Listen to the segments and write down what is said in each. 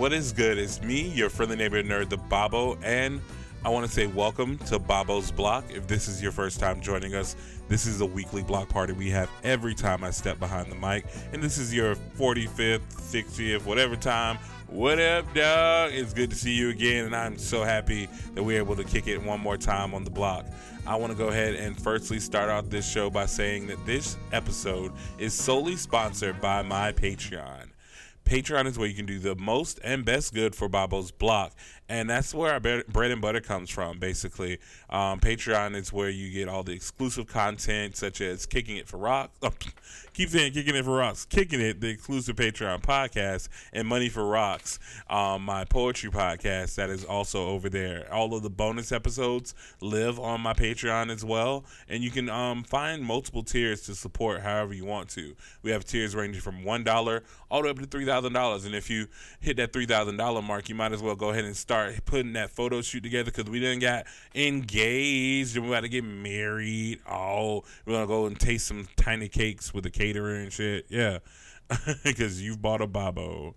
what is good? It's me, your friendly neighbor nerd, the Bobbo, and I want to say welcome to Bobbo's Block. If this is your first time joining us, this is a weekly block party we have every time I step behind the mic, and this is your 45th, 60th, whatever time. What up, dog? It's good to see you again, and I'm so happy that we're able to kick it one more time on the block. I want to go ahead and firstly start out this show by saying that this episode is solely sponsored by my Patreon. Patreon is where you can do the most and best good for Bobbo's block. And that's where our bread and butter comes from, basically. Um, Patreon is where you get all the exclusive content, such as Kicking It for Rocks. Oh, keep saying Kicking It for Rocks. Kicking It, the exclusive Patreon podcast, and Money for Rocks, um, my poetry podcast that is also over there. All of the bonus episodes live on my Patreon as well. And you can um, find multiple tiers to support however you want to. We have tiers ranging from $1 all the way up to $3,000. And if you hit that $3,000 mark, you might as well go ahead and start start putting that photo shoot together because we didn't got engaged and we got to get married. Oh, we're gonna go and taste some tiny cakes with the caterer and shit. Yeah, because you've bought a babo.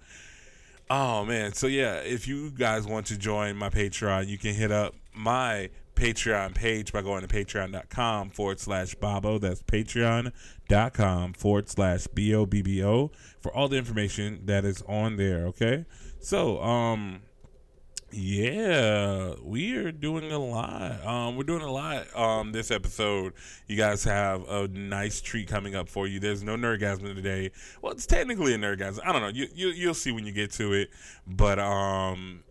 Oh man, so yeah, if you guys want to join my Patreon, you can hit up my Patreon page by going to patreon.com forward slash Bobbo. That's patreon.com forward slash B O B B O for all the information that is on there. Okay. So, um, yeah, we are doing a lot. Um, we're doing a lot um this episode. You guys have a nice treat coming up for you. There's no nerdgasm today. Well, it's technically a nerdgasm. I don't know. You, you you'll see when you get to it. But um,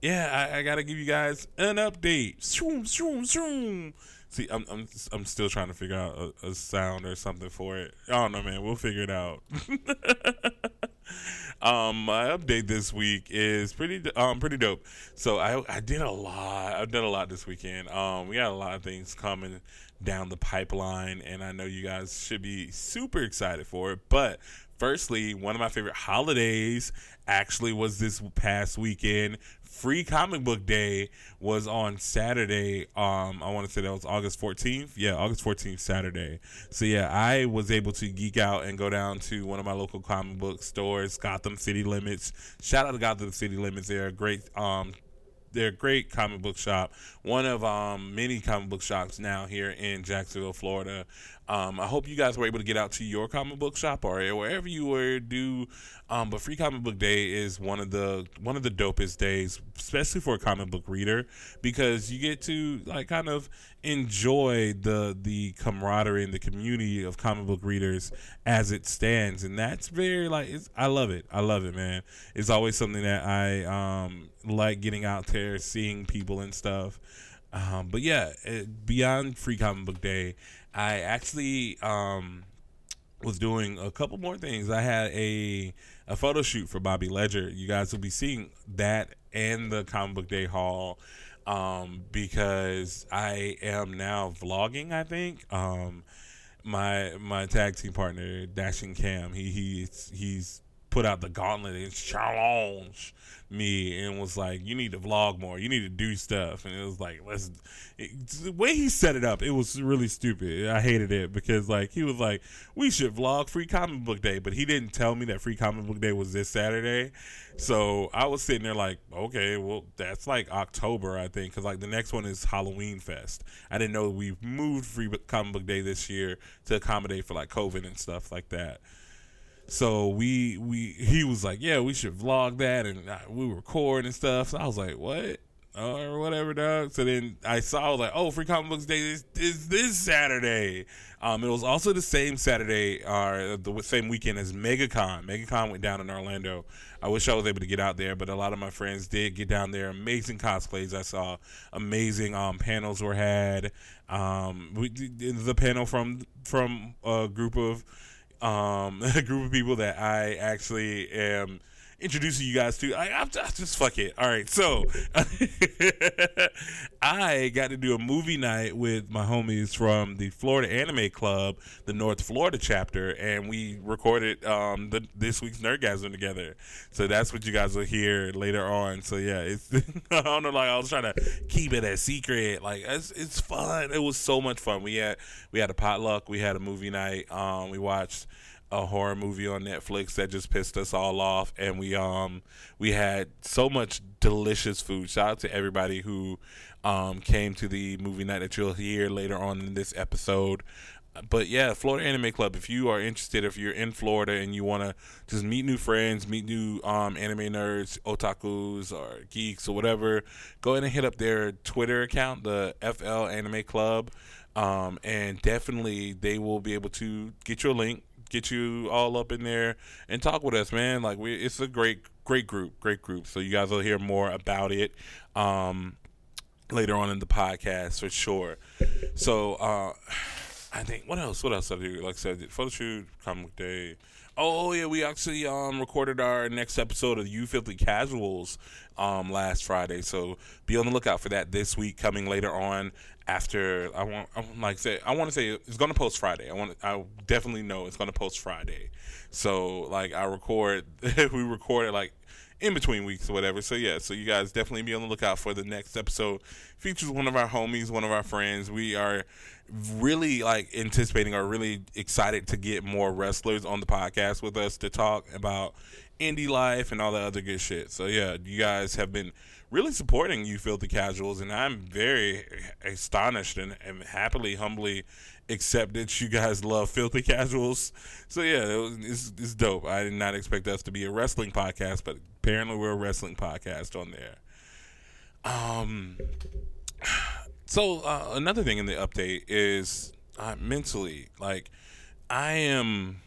yeah, I, I gotta give you guys an update. Shoom, shoom, shoom. See, I'm I'm I'm still trying to figure out a, a sound or something for it. I don't know, man. We'll figure it out. Um, my update this week is pretty um pretty dope. So I I did a lot. I've done a lot this weekend. Um, we got a lot of things coming down the pipeline, and I know you guys should be super excited for it. But firstly, one of my favorite holidays actually was this past weekend free comic book day was on Saturday. Um, I want to say that was August 14th. Yeah, August 14th, Saturday. So yeah, I was able to geek out and go down to one of my local comic book stores, Gotham City Limits. Shout out to Gotham City Limits. They're a great um they're a great comic book shop. One of um, many comic book shops now here in Jacksonville, Florida. Um, I hope you guys were able to get out to your comic book shop or wherever you were do. Um, but Free Comic Book Day is one of the one of the dopest days, especially for a comic book reader, because you get to like kind of enjoy the the camaraderie and the community of comic book readers as it stands, and that's very like I love it. I love it, man. It's always something that I um, like getting out there, seeing people and stuff. Um, but yeah, it, beyond Free Comic Book Day, I actually um, was doing a couple more things. I had a a photo shoot for Bobby Ledger. You guys will be seeing that and the Comic Book Day haul um, because I am now vlogging. I think um, my my tag team partner Dashing Cam he he's he's put out the gauntlet and challenge me and was like, "You need to vlog more. You need to do stuff." And it was like, "Let's." It, the way he set it up, it was really stupid. I hated it because like he was like, "We should vlog Free Comic Book Day," but he didn't tell me that Free Comic Book Day was this Saturday. So I was sitting there like, "Okay, well that's like October, I think, because like the next one is Halloween Fest. I didn't know we moved Free Comic Book Day this year to accommodate for like COVID and stuff like that." So we we he was like, yeah, we should vlog that, and we record and stuff. So I was like, what? Or whatever, dog. So then I saw I was like, oh, Free Comic Books Day is, is this Saturday. Um, it was also the same Saturday or uh, the same weekend as MegaCon. MegaCon went down in Orlando. I wish I was able to get out there, but a lot of my friends did get down there. Amazing cosplays I saw. Amazing um, panels were had. Um, we, the panel from from a group of um, a group of people that I actually am introducing you guys to. I, I'm just fuck it. All right, so I got to do a movie night with my homies from the Florida Anime Club, the North Florida chapter, and we recorded um, the, this week's Nerdgasm together. So that's what you guys will hear later on. So yeah, it's I don't know, like I was trying to keep it a secret. Like it's it's fun. It was so much fun. We had we had a potluck. We had a movie night. Um, we watched a horror movie on Netflix that just pissed us all off, and we um we had so much delicious food. Shout out to everybody who um came to the movie night that you'll hear later on in this episode. But yeah, Florida Anime Club. If you are interested, if you're in Florida and you want to just meet new friends, meet new um, anime nerds, otakus, or geeks, or whatever, go ahead and hit up their Twitter account, the FL Anime Club, um, and definitely they will be able to get you a link get you all up in there and talk with us, man. Like we, it's a great, great group, great group. So you guys will hear more about it um, later on in the podcast for sure. So uh, I think what else? What else I do? Like I said, photo shoot, comic day. Oh yeah, we actually um, recorded our next episode of You Filthy Casuals um, last Friday. So be on the lookout for that this week coming later on after I want I want like say I want to say it's going to post Friday. I want I definitely know it's going to post Friday. So like I record we recorded like in between weeks or whatever. So yeah, so you guys definitely be on the lookout for the next episode. Features one of our homies, one of our friends. We are really like anticipating or really excited to get more wrestlers on the podcast with us to talk about indie life and all the other good shit. So yeah, you guys have been really supporting you filthy casuals and i'm very astonished and, and happily humbly accept that you guys love filthy casuals so yeah it was, it's, it's dope i did not expect us to be a wrestling podcast but apparently we're a wrestling podcast on there um so uh, another thing in the update is uh, mentally like i am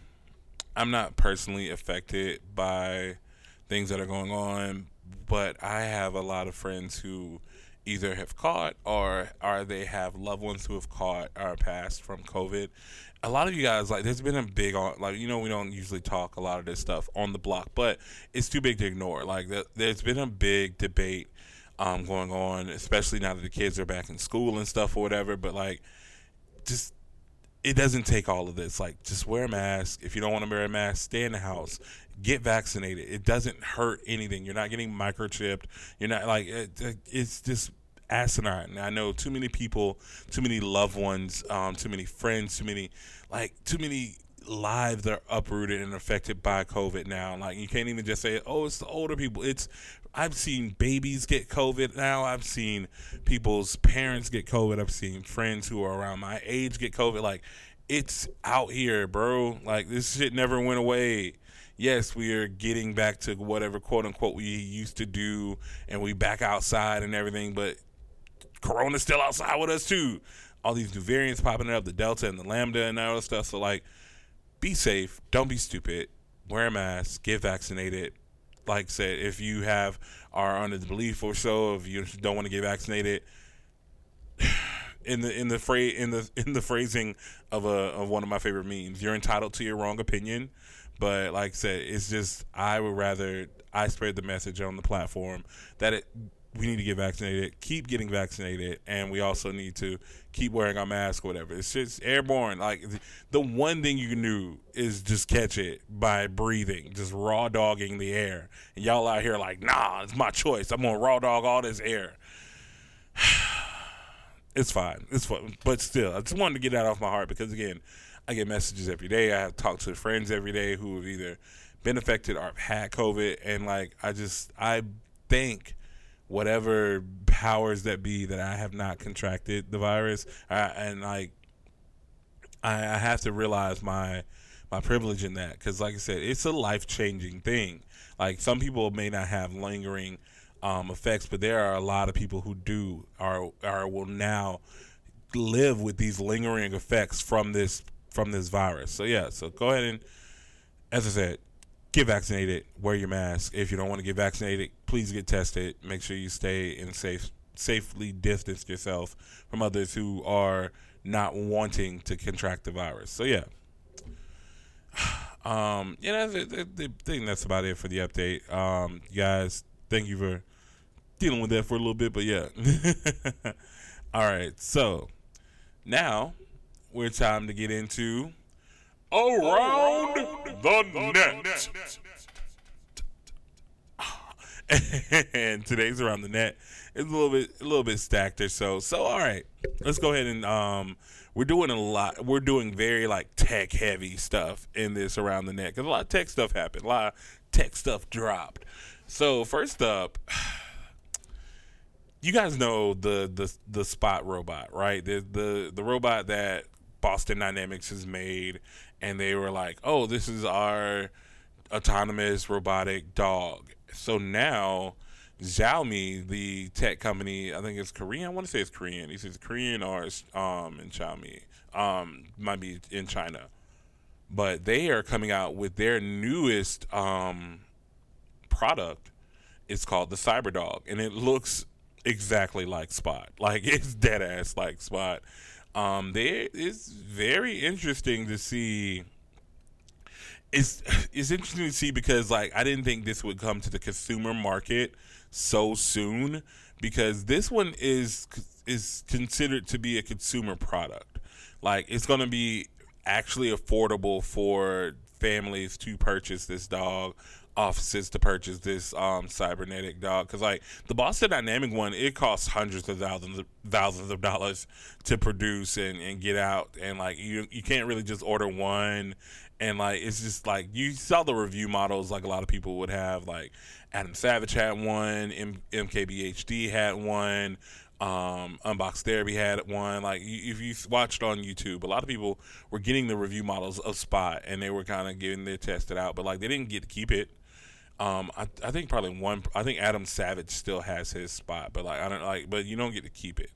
i'm not personally affected by things that are going on but I have a lot of friends who either have caught or are they have loved ones who have caught or passed from COVID. A lot of you guys like there's been a big on like you know we don't usually talk a lot of this stuff on the block, but it's too big to ignore. Like the, there's been a big debate um, going on, especially now that the kids are back in school and stuff or whatever. But like, just it doesn't take all of this. Like, just wear a mask. If you don't want to wear a mask, stay in the house get vaccinated. It doesn't hurt anything. You're not getting microchipped. You're not like it, it's just asinine. I know too many people, too many loved ones, um, too many friends, too many like too many lives are uprooted and affected by COVID now. Like you can't even just say, "Oh, it's the older people." It's I've seen babies get COVID now. I've seen people's parents get COVID. I've seen friends who are around my age get COVID. Like it's out here, bro. Like this shit never went away yes, we are getting back to whatever quote unquote we used to do, and we back outside and everything, but Corona's still outside with us too. All these new variants popping up, the Delta and the Lambda and all that stuff. So like, be safe, don't be stupid, wear a mask, get vaccinated. Like I said, if you have are under the belief or so, if you don't want to get vaccinated, in the in the phrase in the in the phrasing of a of one of my favorite memes, you're entitled to your wrong opinion. But like I said, it's just I would rather I spread the message on the platform that it we need to get vaccinated, keep getting vaccinated, and we also need to keep wearing our mask, or whatever. It's just airborne. Like the one thing you can do is just catch it by breathing, just raw dogging the air. And y'all out here like, nah, it's my choice. I'm gonna raw dog all this air. it's fine. It's fun, but still, I just wanted to get that off my heart because again, I get messages every day. I have talked to friends every day who have either been affected or had COVID, and like I just I thank whatever powers that be that I have not contracted the virus, and like I, I have to realize my my privilege in that because, like I said, it's a life changing thing. Like some people may not have lingering um, effects, but there are a lot of people who do are are will now live with these lingering effects from this from this virus. So yeah, so go ahead and, as I said, get vaccinated. Wear your mask. If you don't want to get vaccinated, please get tested. Make sure you stay in safe, safely distance yourself from others who are not wanting to contract the virus. So yeah. Um, that's it. I think that's about it for the update. Um, guys, thank you for dealing with that for a little bit, but yeah. All right, so now we're time to get into Around, the, net. and today's around the net is a little bit a little bit stacked or so. So all right, let's go ahead and um, we're doing a lot. We're doing very like tech heavy stuff in this around the net because a lot of tech stuff happened. A lot of tech stuff dropped. So first up. You guys know the the the spot robot, right? The the the robot that Boston Dynamics has made, and they were like, "Oh, this is our autonomous robotic dog." So now Xiaomi, the tech company, I think it's Korean. I want to say it's Korean. He says Korean or um in Xiaomi. Um, might be in China, but they are coming out with their newest um product. It's called the CyberDog, and it looks exactly like Spot. Like it's dead ass like Spot. Um, is very interesting to see it's it's interesting to see because like I didn't think this would come to the consumer market so soon because this one is is considered to be a consumer product. Like it's going to be actually affordable for families to purchase this dog offices to purchase this um, cybernetic dog because like the Boston Dynamic one, it costs hundreds of thousands of thousands of dollars to produce and, and get out, and like you you can't really just order one, and like it's just like you saw the review models like a lot of people would have like Adam Savage had one, M- MKBHD had one. Um, Unbox Therapy had one. Like if you watched on YouTube, a lot of people were getting the review models of Spot, and they were kind of getting their tested out, but like they didn't get to keep it. Um, I, I think probably one. I think Adam Savage still has his spot, but like I don't like, but you don't get to keep it.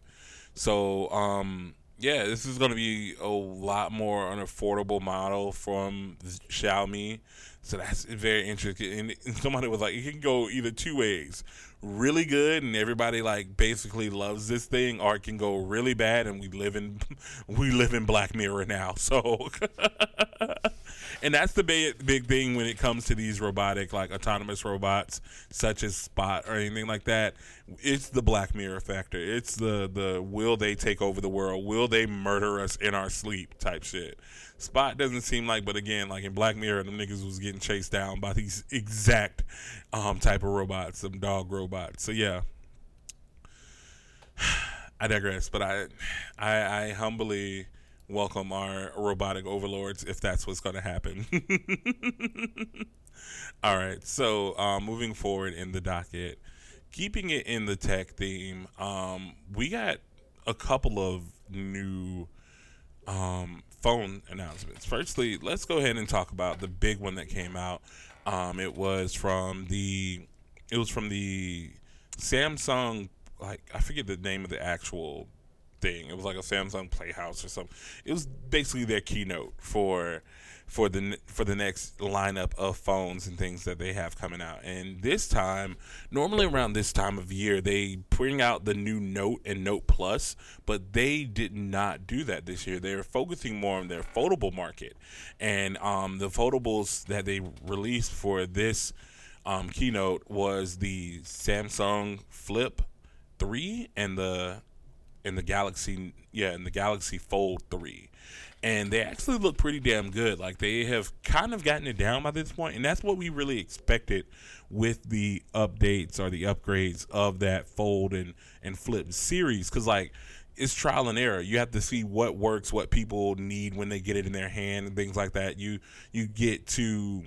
So um, yeah, this is going to be a lot more an affordable model from Xiaomi. So that's very interesting. And somebody was like, it can go either two ways really good and everybody like basically loves this thing or it can go really bad and we live in we live in black mirror now so and that's the big big thing when it comes to these robotic like autonomous robots such as spot or anything like that it's the black mirror factor it's the the will they take over the world will they murder us in our sleep type shit Spot doesn't seem like, but again, like in Black Mirror, the niggas was getting chased down by these exact um, type of robots, some dog robots. So yeah, I digress. But I, I, I humbly welcome our robotic overlords if that's what's going to happen. All right. So um, moving forward in the docket, keeping it in the tech theme, um, we got a couple of new um, phone announcements. Firstly, let's go ahead and talk about the big one that came out. Um, it was from the it was from the Samsung like I forget the name of the actual thing. It was like a Samsung Playhouse or something. It was basically their keynote for for the for the next lineup of phones and things that they have coming out. And this time, normally around this time of year, they bring out the new Note and Note Plus, but they did not do that this year. They're focusing more on their foldable market, and um, the foldables that they released for this um, keynote was the Samsung Flip three and the and the Galaxy yeah and the Galaxy Fold three and they actually look pretty damn good. Like they have kind of gotten it down by this point, and that's what we really expected with the updates or the upgrades of that fold and and flip series. Because like it's trial and error. You have to see what works, what people need when they get it in their hand, and things like that. You you get to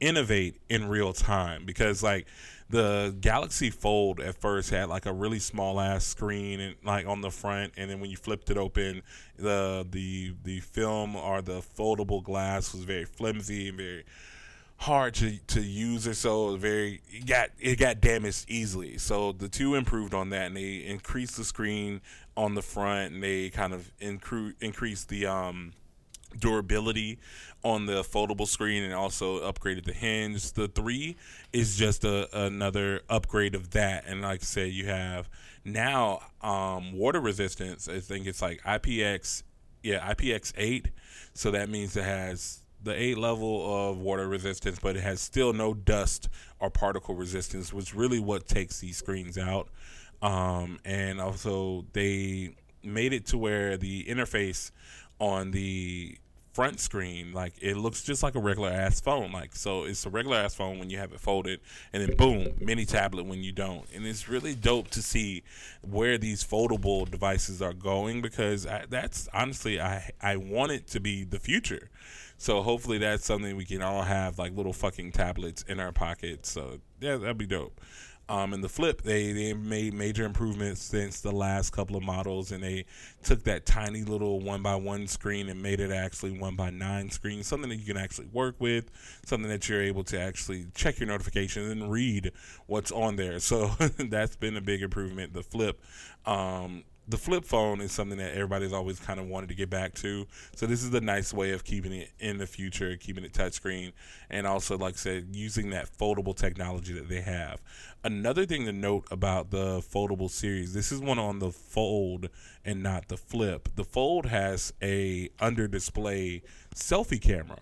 innovate in real time because like the Galaxy Fold at first had like a really small ass screen and like on the front, and then when you flipped it open, the the the film or the foldable glass was very flimsy and very hard to, to use or so very it got it got damaged easily. So the two improved on that and they increased the screen on the front and they kind of incre- increased the um durability on the foldable screen and also upgraded the hinge. The three is just a, another upgrade of that. And like I said, you have now um, water resistance. I think it's like IPX, yeah, IPX eight. So that means it has the eight level of water resistance, but it has still no dust or particle resistance, which really what takes these screens out. Um, and also they made it to where the interface on the front screen, like it looks just like a regular ass phone. Like so, it's a regular ass phone when you have it folded, and then boom, mini tablet when you don't. And it's really dope to see where these foldable devices are going because I, that's honestly I I want it to be the future. So hopefully that's something we can all have like little fucking tablets in our pockets. So yeah, that'd be dope. Um, and the flip, they they made major improvements since the last couple of models, and they took that tiny little one by one screen and made it actually one by nine screen, something that you can actually work with, something that you're able to actually check your notifications and read what's on there. So that's been a big improvement. The flip. Um, the flip phone is something that everybody's always kind of wanted to get back to. So this is a nice way of keeping it in the future, keeping it touchscreen, and also, like I said, using that foldable technology that they have. Another thing to note about the foldable series, this is one on the fold and not the flip. The fold has a under display selfie camera,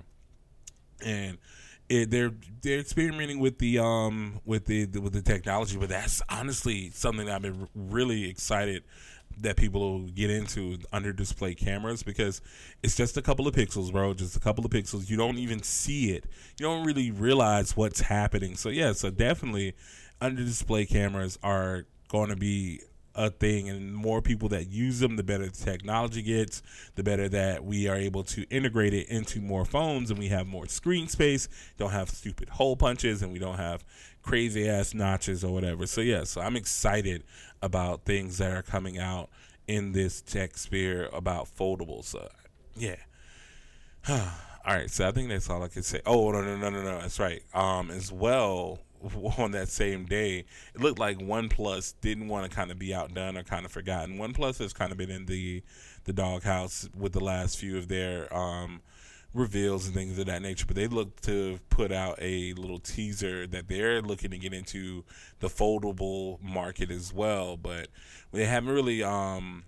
and it, they're they're experimenting with the um with the, the with the technology, but that's honestly something I've been really excited that people will get into under display cameras because it's just a couple of pixels, bro. Just a couple of pixels. You don't even see it. You don't really realize what's happening. So yeah, so definitely under display cameras are going to be a thing and more people that use them the better the technology gets the better that we are able to integrate it into more phones and we have more screen space don't have stupid hole punches and we don't have crazy ass notches or whatever so yeah so i'm excited about things that are coming out in this tech sphere about foldables so yeah. All right so i think that's all i can say. Oh no no no no no that's right. Um as well on that same day, it looked like OnePlus didn't want to kind of be outdone or kind of forgotten. OnePlus has kind of been in the the doghouse with the last few of their um, reveals and things of that nature, but they look to put out a little teaser that they're looking to get into the foldable market as well. But they haven't really um,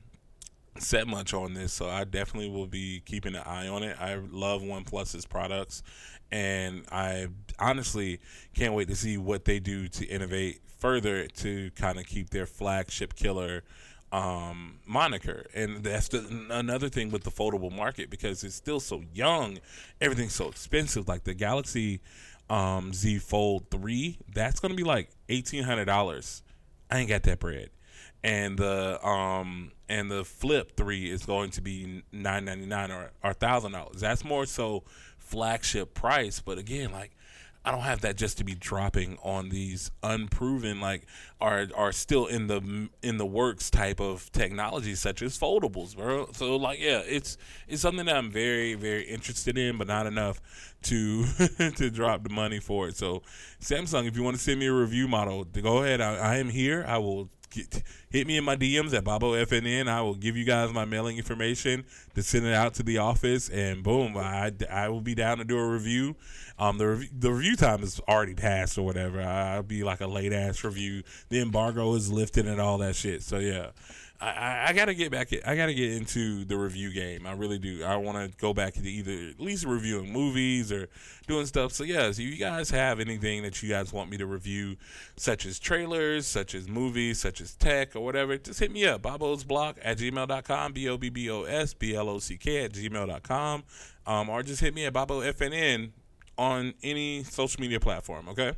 set much on this, so I definitely will be keeping an eye on it. I love OnePlus's products, and I honestly can't wait to see what they do to innovate further to kind of keep their flagship killer um, moniker. And that's the, another thing with the foldable market because it's still so young, everything's so expensive. Like the Galaxy um, Z Fold 3, that's going to be like $1,800. I ain't got that bread. And the um and the Flip 3 is going to be 999 or or $1,000. That's more so flagship price. But again, like I don't have that just to be dropping on these unproven, like are are still in the in the works type of technology such as foldables, bro. So like, yeah, it's it's something that I'm very very interested in, but not enough to to drop the money for it. So Samsung, if you want to send me a review model, go ahead. I, I am here. I will Get, hit me in my DMs at Bobbo FNN. I will give you guys my mailing information to send it out to the office, and boom, I, I will be down to do a review. Um, the rev- the review time is already passed or whatever. I'll be like a late ass review. The embargo is lifted and all that shit. So yeah, I, I, gotta get back. I gotta get into the review game. I really do. I want to go back to either at least reviewing movies or doing stuff. So yeah, if you guys have anything that you guys want me to review, such as trailers, such as movies, such as tech or whatever, just hit me up. Bobbos Block at gmail.com. B O B B O S B L O C K at gmail.com. Um, or just hit me at Bobbo FNN on any social media platform. Okay.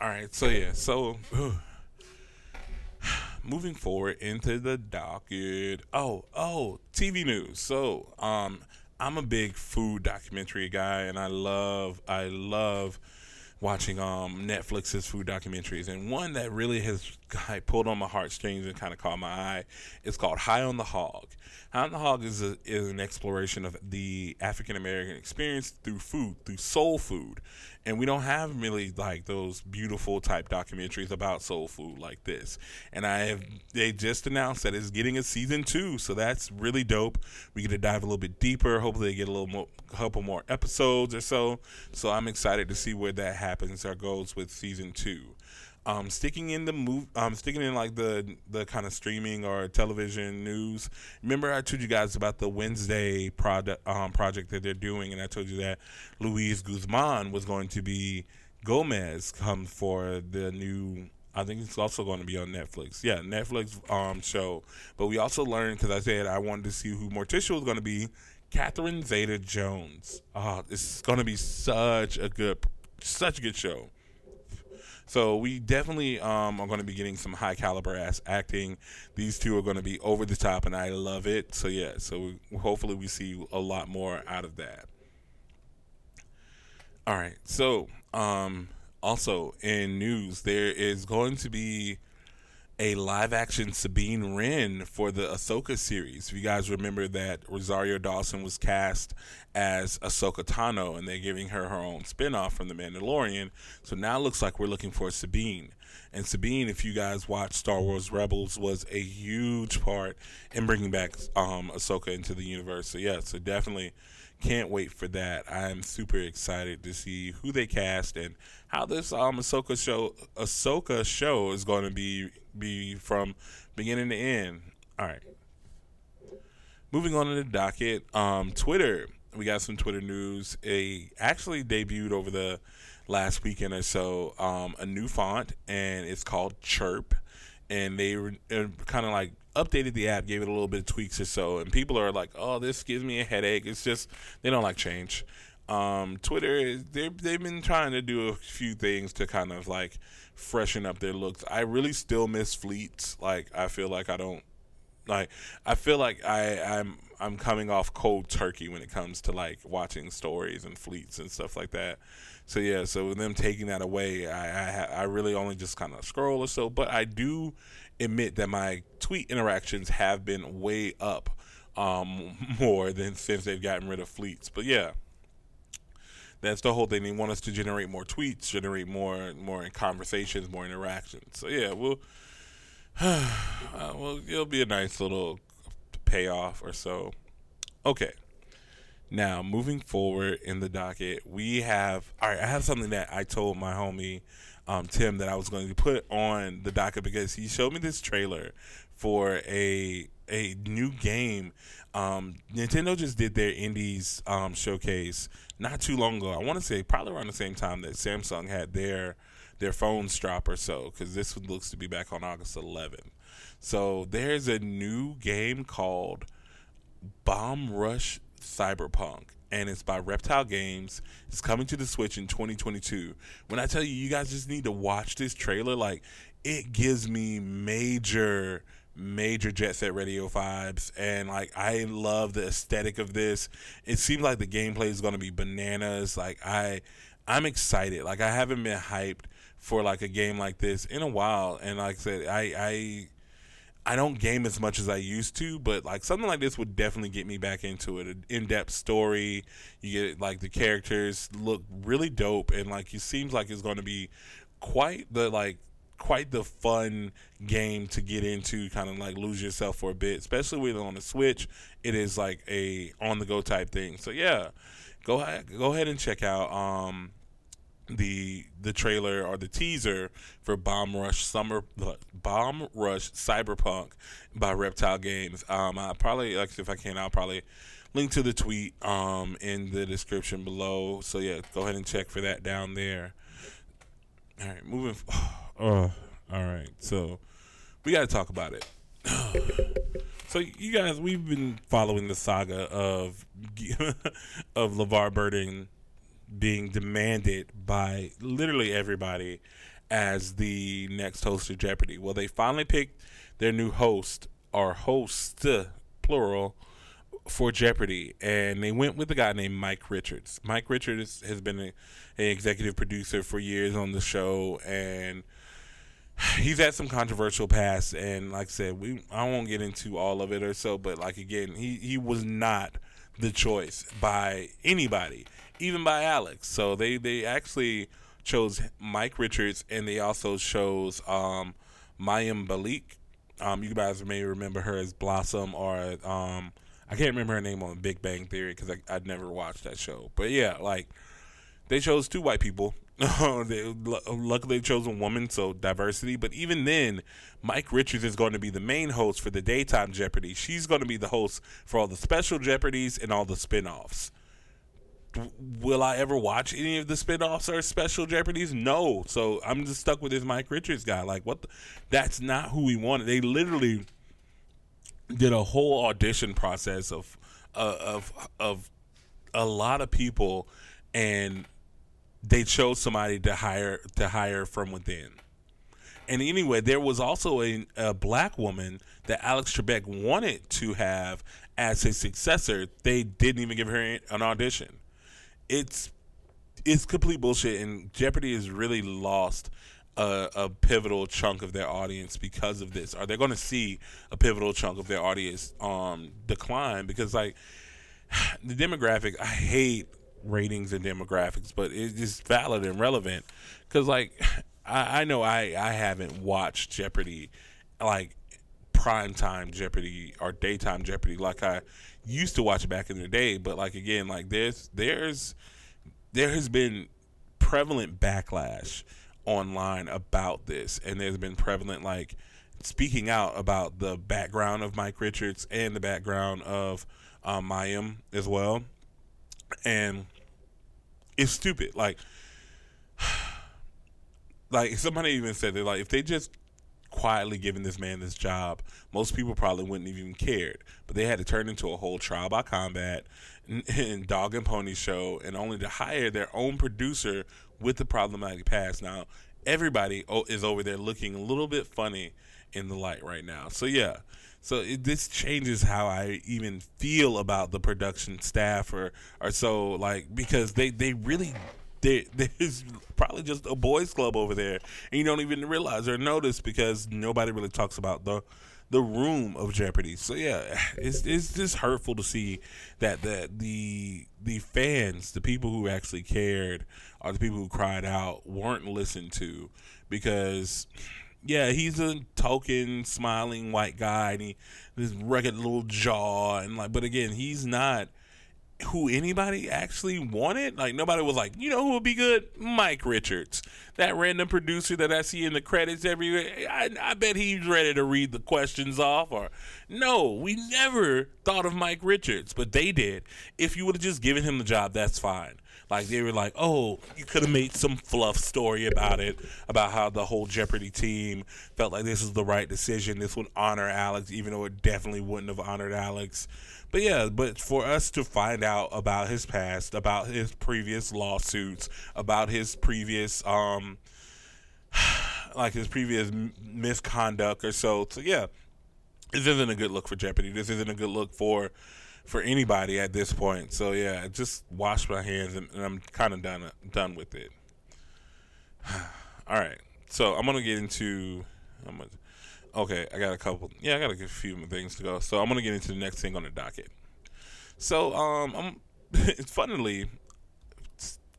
All right. So yeah. So. moving forward into the docket. Oh, oh, TV news. So, um, I'm a big food documentary guy, and I love, I love watching um Netflix's food documentaries, and one that really has I pulled on my heartstrings and kind of caught my eye is called High on the Hog. High on the Hog is a, is an exploration of the African American experience through food, through soul food, and we don't have really like those beautiful type documentaries about soul food like this. And I have they just announced that it's getting a season two, so that's really dope. We get to dive a little bit deeper. Hopefully, they get a little more, couple more episodes or so. So I'm excited to see where that happens or goes with season two. Um, sticking in the move, um, sticking in like the the kind of streaming or television news. Remember, I told you guys about the Wednesday product um, project that they're doing, and I told you that Luis Guzman was going to be Gomez come for the new. I think it's also going to be on Netflix. Yeah, Netflix um, show. But we also learned because I said I wanted to see who Morticia was going to be. Catherine Zeta Jones. Oh, it's gonna be such a good, such a good show. So we definitely um, are going to be getting some high caliber ass acting. These two are going to be over the top, and I love it. So yeah, so hopefully we see a lot more out of that. All right, so um, also in news, there is going to be a live action Sabine Wren for the Ahsoka series. If you guys remember that Rosario Dawson was cast as Ahsoka Tano and they're giving her her own spinoff from The Mandalorian. So now it looks like we're looking for Sabine. And Sabine, if you guys watch Star Wars Rebels, was a huge part in bringing back um, Ahsoka into the universe. So yeah, so definitely can't wait for that. I'm super excited to see who they cast and how this um Ahsoka show Ahsoka show is going to be be from beginning to end. All right. Moving on to the docket, um, Twitter. We got some Twitter news. A actually debuted over the last weekend or so um, a new font, and it's called Chirp. And they were uh, kind of like updated the app, gave it a little bit of tweaks or so, and people are like, "Oh, this gives me a headache." It's just they don't like change. Um, Twitter, they they've been trying to do a few things to kind of like freshen up their looks. I really still miss fleets. Like I feel like I don't like I feel like I I'm I'm coming off cold turkey when it comes to like watching stories and fleets and stuff like that. So yeah, so with them taking that away, I I, I really only just kind of scroll or so. But I do admit that my tweet interactions have been way up um, more than since they've gotten rid of fleets. But yeah, that's the whole thing. They want us to generate more tweets, generate more more conversations, more interactions. So yeah, we'll uh, well it'll be a nice little payoff or so. Okay. Now, moving forward in the docket, we have all right, I have something that I told my homie um, Tim that I was going to put on the docket because he showed me this trailer for a a new game. Um, Nintendo just did their indies um, showcase not too long ago. I want to say probably around the same time that Samsung had their their phones drop or so, because this one looks to be back on August 11th. So there's a new game called Bomb Rush Cyberfunk and it's by Reptile Games. It's coming to the Switch in 2022. When I tell you, you guys just need to watch this trailer. Like, it gives me major, major Jet Set Radio vibes, and like, I love the aesthetic of this. It seems like the gameplay is going to be bananas. Like, I, I'm excited. Like, I haven't been hyped for like a game like this in a while, and like I said, I, I I don't game as much as I used to, but like something like this would definitely get me back into it. An in-depth story, you get like the characters look really dope, and like it seems like it's going to be quite the like quite the fun game to get into. Kind of like lose yourself for a bit, especially with on the Switch. It is like a on-the-go type thing. So yeah, go ahead, go ahead and check out. Um, the the trailer or the teaser for Bomb Rush Summer Bomb Rush Cyberfunk by Reptile Games. Um, I probably like if I can, I'll probably link to the tweet um in the description below. So yeah, go ahead and check for that down there. All right, moving. Oh, all right. So we got to talk about it. So you guys, we've been following the saga of of LeVar Burton being demanded by literally everybody as the next host of Jeopardy. Well, they finally picked their new host or host plural for Jeopardy, and they went with a guy named Mike Richards. Mike Richards has been an executive producer for years on the show, and he's had some controversial past. And like I said, we I won't get into all of it or so, but like again, he he was not the choice by anybody even by Alex. So they they actually chose Mike Richards, and they also chose um, Mayim Bialik. Um, you guys may remember her as Blossom, or um, I can't remember her name on Big Bang Theory because I'd never watched that show. But yeah, like they chose two white people. they, luckily, they chose a woman, so diversity. But even then, Mike Richards is going to be the main host for the daytime Jeopardy. She's going to be the host for all the special Jeopardies and all the spinoffs will I ever watch any of the spinoffs or special Jeopardies? No. So I'm just stuck with this Mike Richards guy. Like, what? The, that's not who we wanted. They literally did a whole audition process of uh, of of a lot of people, and they chose somebody to hire to hire from within. And anyway, there was also a, a black woman that Alex Trebek wanted to have as his successor. They didn't even give her an audition. It's it's complete bullshit, and Jeopardy has really lost a, a, pivotal chunk of their audience because of this. Are they going to see a pivotal chunk of their audience um, decline? Because like the demographic, I hate ratings and demographics, but it's valid and relevant. Because like I, I know I I haven't watched Jeopardy like prime time Jeopardy or daytime Jeopardy like I used to watch back in the day. But like again, like there's there's there has been prevalent backlash online about this, and there's been prevalent like speaking out about the background of Mike Richards and the background of um, Mayim as well, and it's stupid. Like, like somebody even said that like if they just quietly giving this man this job, most people probably wouldn't even cared. But they had to turn into a whole trial by combat and, and dog and pony show, and only to hire their own producer with the problematic past. Now, everybody is over there looking a little bit funny in the light right now. So yeah, so it, this changes how I even feel about the production staff or or so like because they they really they, there's probably just a boys club over there and you don't even realize or notice because nobody really talks about the the room of Jeopardy. So yeah, it's it's just hurtful to see that that the the fans, the people who actually cared, or the people who cried out, weren't listened to because. Yeah, he's a token, smiling white guy, and he this rugged little jaw, and like, but again, he's not who anybody actually wanted. Like nobody was like, you know who would be good? Mike Richards, that random producer that I see in the credits every. I, I bet he's ready to read the questions off. Or no, we never thought of Mike Richards, but they did. If you would have just given him the job, that's fine. Like they were like, oh, you could have made some fluff story about it, about how the whole Jeopardy team felt like this was the right decision. This would honor Alex, even though it definitely wouldn't have honored Alex. But yeah, but for us to find out about his past, about his previous lawsuits, about his previous um like his previous misconduct or so. So yeah, this isn't a good look for Jeopardy. This isn't a good look for for anybody at this point. So yeah, I just wash my hands and, and I'm kind of done done with it. All right, so I'm gonna get into. I'm gonna, okay, I got a couple. Yeah, I got a few things to go. So I'm gonna get into the next thing on the docket. So um, I'm. It's funnily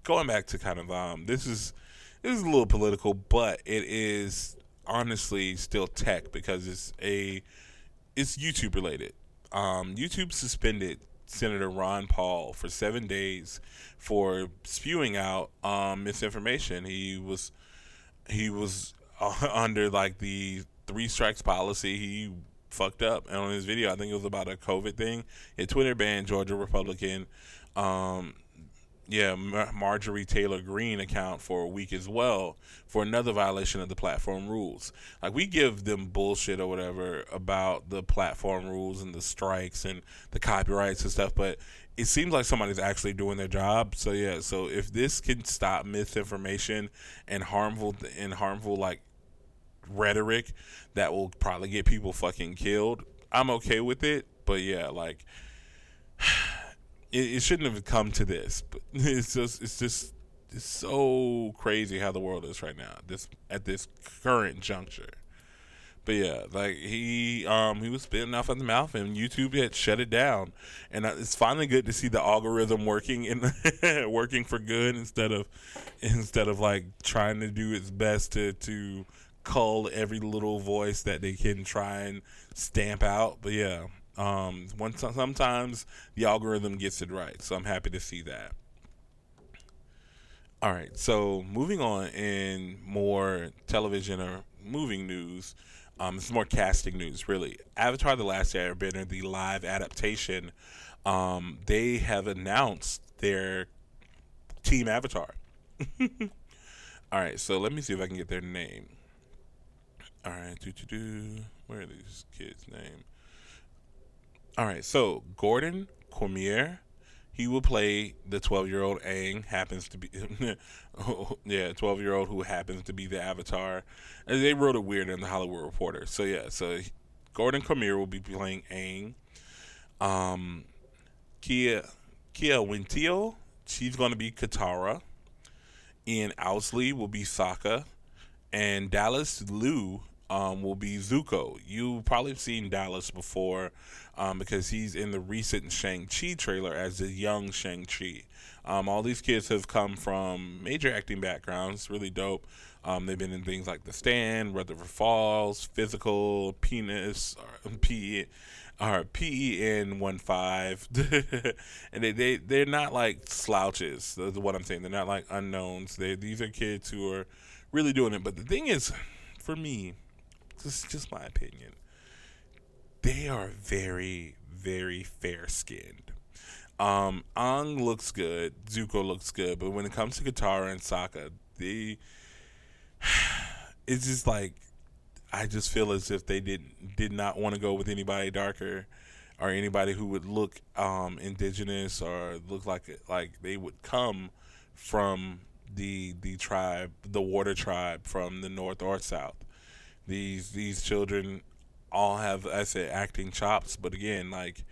going back to kind of um. This is this is a little political, but it is honestly still tech because it's a it's YouTube related um, YouTube suspended Senator Ron Paul for seven days for spewing out um, misinformation. He was he was under like the three strikes policy. He fucked up, and on his video, I think it was about a COVID thing. A Twitter banned Georgia Republican um, yeah, Mar- Marjorie Taylor Greene account for a week as well for another violation of the platform rules. Like we give them bullshit or whatever about the platform rules and the strikes and the copyrights and stuff, but it seems like somebody's actually doing their job. So yeah, so if this can stop misinformation and harmful and harmful like rhetoric that will probably get people fucking killed, I'm okay with it. But yeah, like it, it shouldn't have come to this, but it's just it's just it's so crazy how the world is right now. This at this current juncture. But yeah, like he um he was spitting off at the mouth, and YouTube had shut it down. And it's finally good to see the algorithm working and working for good instead of instead of like trying to do its best to to cull every little voice that they can try and stamp out. But yeah, um, one, sometimes the algorithm gets it right, so I'm happy to see that. All right, so moving on in more television or moving news, um, it's more casting news, really. Avatar: The Last Airbender, the live adaptation, um, they have announced their team Avatar. All right, so let me see if I can get their name. All right, do do do. Where are these kids' name? All right, so Gordon Cormier, he will play the 12 year old Aang, happens to be, yeah, 12 year old who happens to be the Avatar. And they wrote it weird in the Hollywood Reporter. So, yeah, so Gordon Cormier will be playing Aang. Um, Kia, Kiawentiio, she's going to be Katara. Ian Ousley will be Sokka. And Dallas Liu um, will be Zuko. You've probably seen Dallas before um, because he's in the recent Shang-Chi trailer as the young Shang-Chi. Um, all these kids have come from major acting backgrounds, really dope. Um, they've been in things like The Stand, Rutherford Falls, Physical, Penis, or PE, or PEN one five, and they they they're not like slouches. That's what I'm saying. They're not like unknowns. They these are kids who are really doing it. But the thing is, for me, this is just my opinion. They are very, very fair skinned. Um, Ang looks good, Zuko looks good, but when it comes to Katara and Sokka, they it's just like I just feel as if they did did not want to go with anybody darker or anybody who would look um, indigenous or look like like they would come from the the tribe, the water tribe from the north or south. These these children all have I said acting chops, but again, like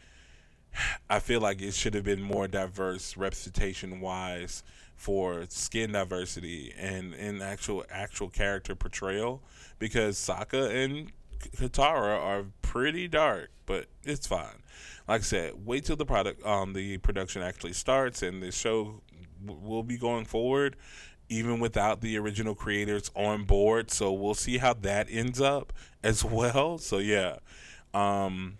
I feel like it should have been more diverse representation wise for skin diversity and in actual actual character portrayal because Sokka and Katara are pretty dark, but it's fine. Like I said, wait till the product um the production actually starts and the show w- will be going forward even without the original creators on board. So we'll see how that ends up as well. So yeah, um,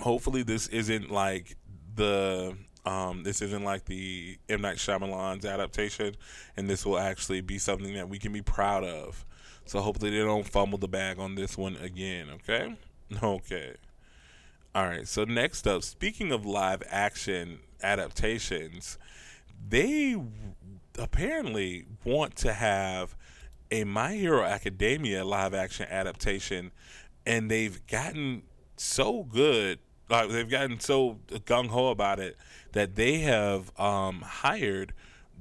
hopefully this isn't like the um, this isn't like the M Night Shyamalan's adaptation, and this will actually be something that we can be proud of. So hopefully they don't fumble the bag on this one again. Okay, okay. All right. So next up, speaking of live action adaptations, they apparently want to have a My Hero Academia live action adaptation, and they've gotten so good, like they've gotten so gung ho about it that they have um, hired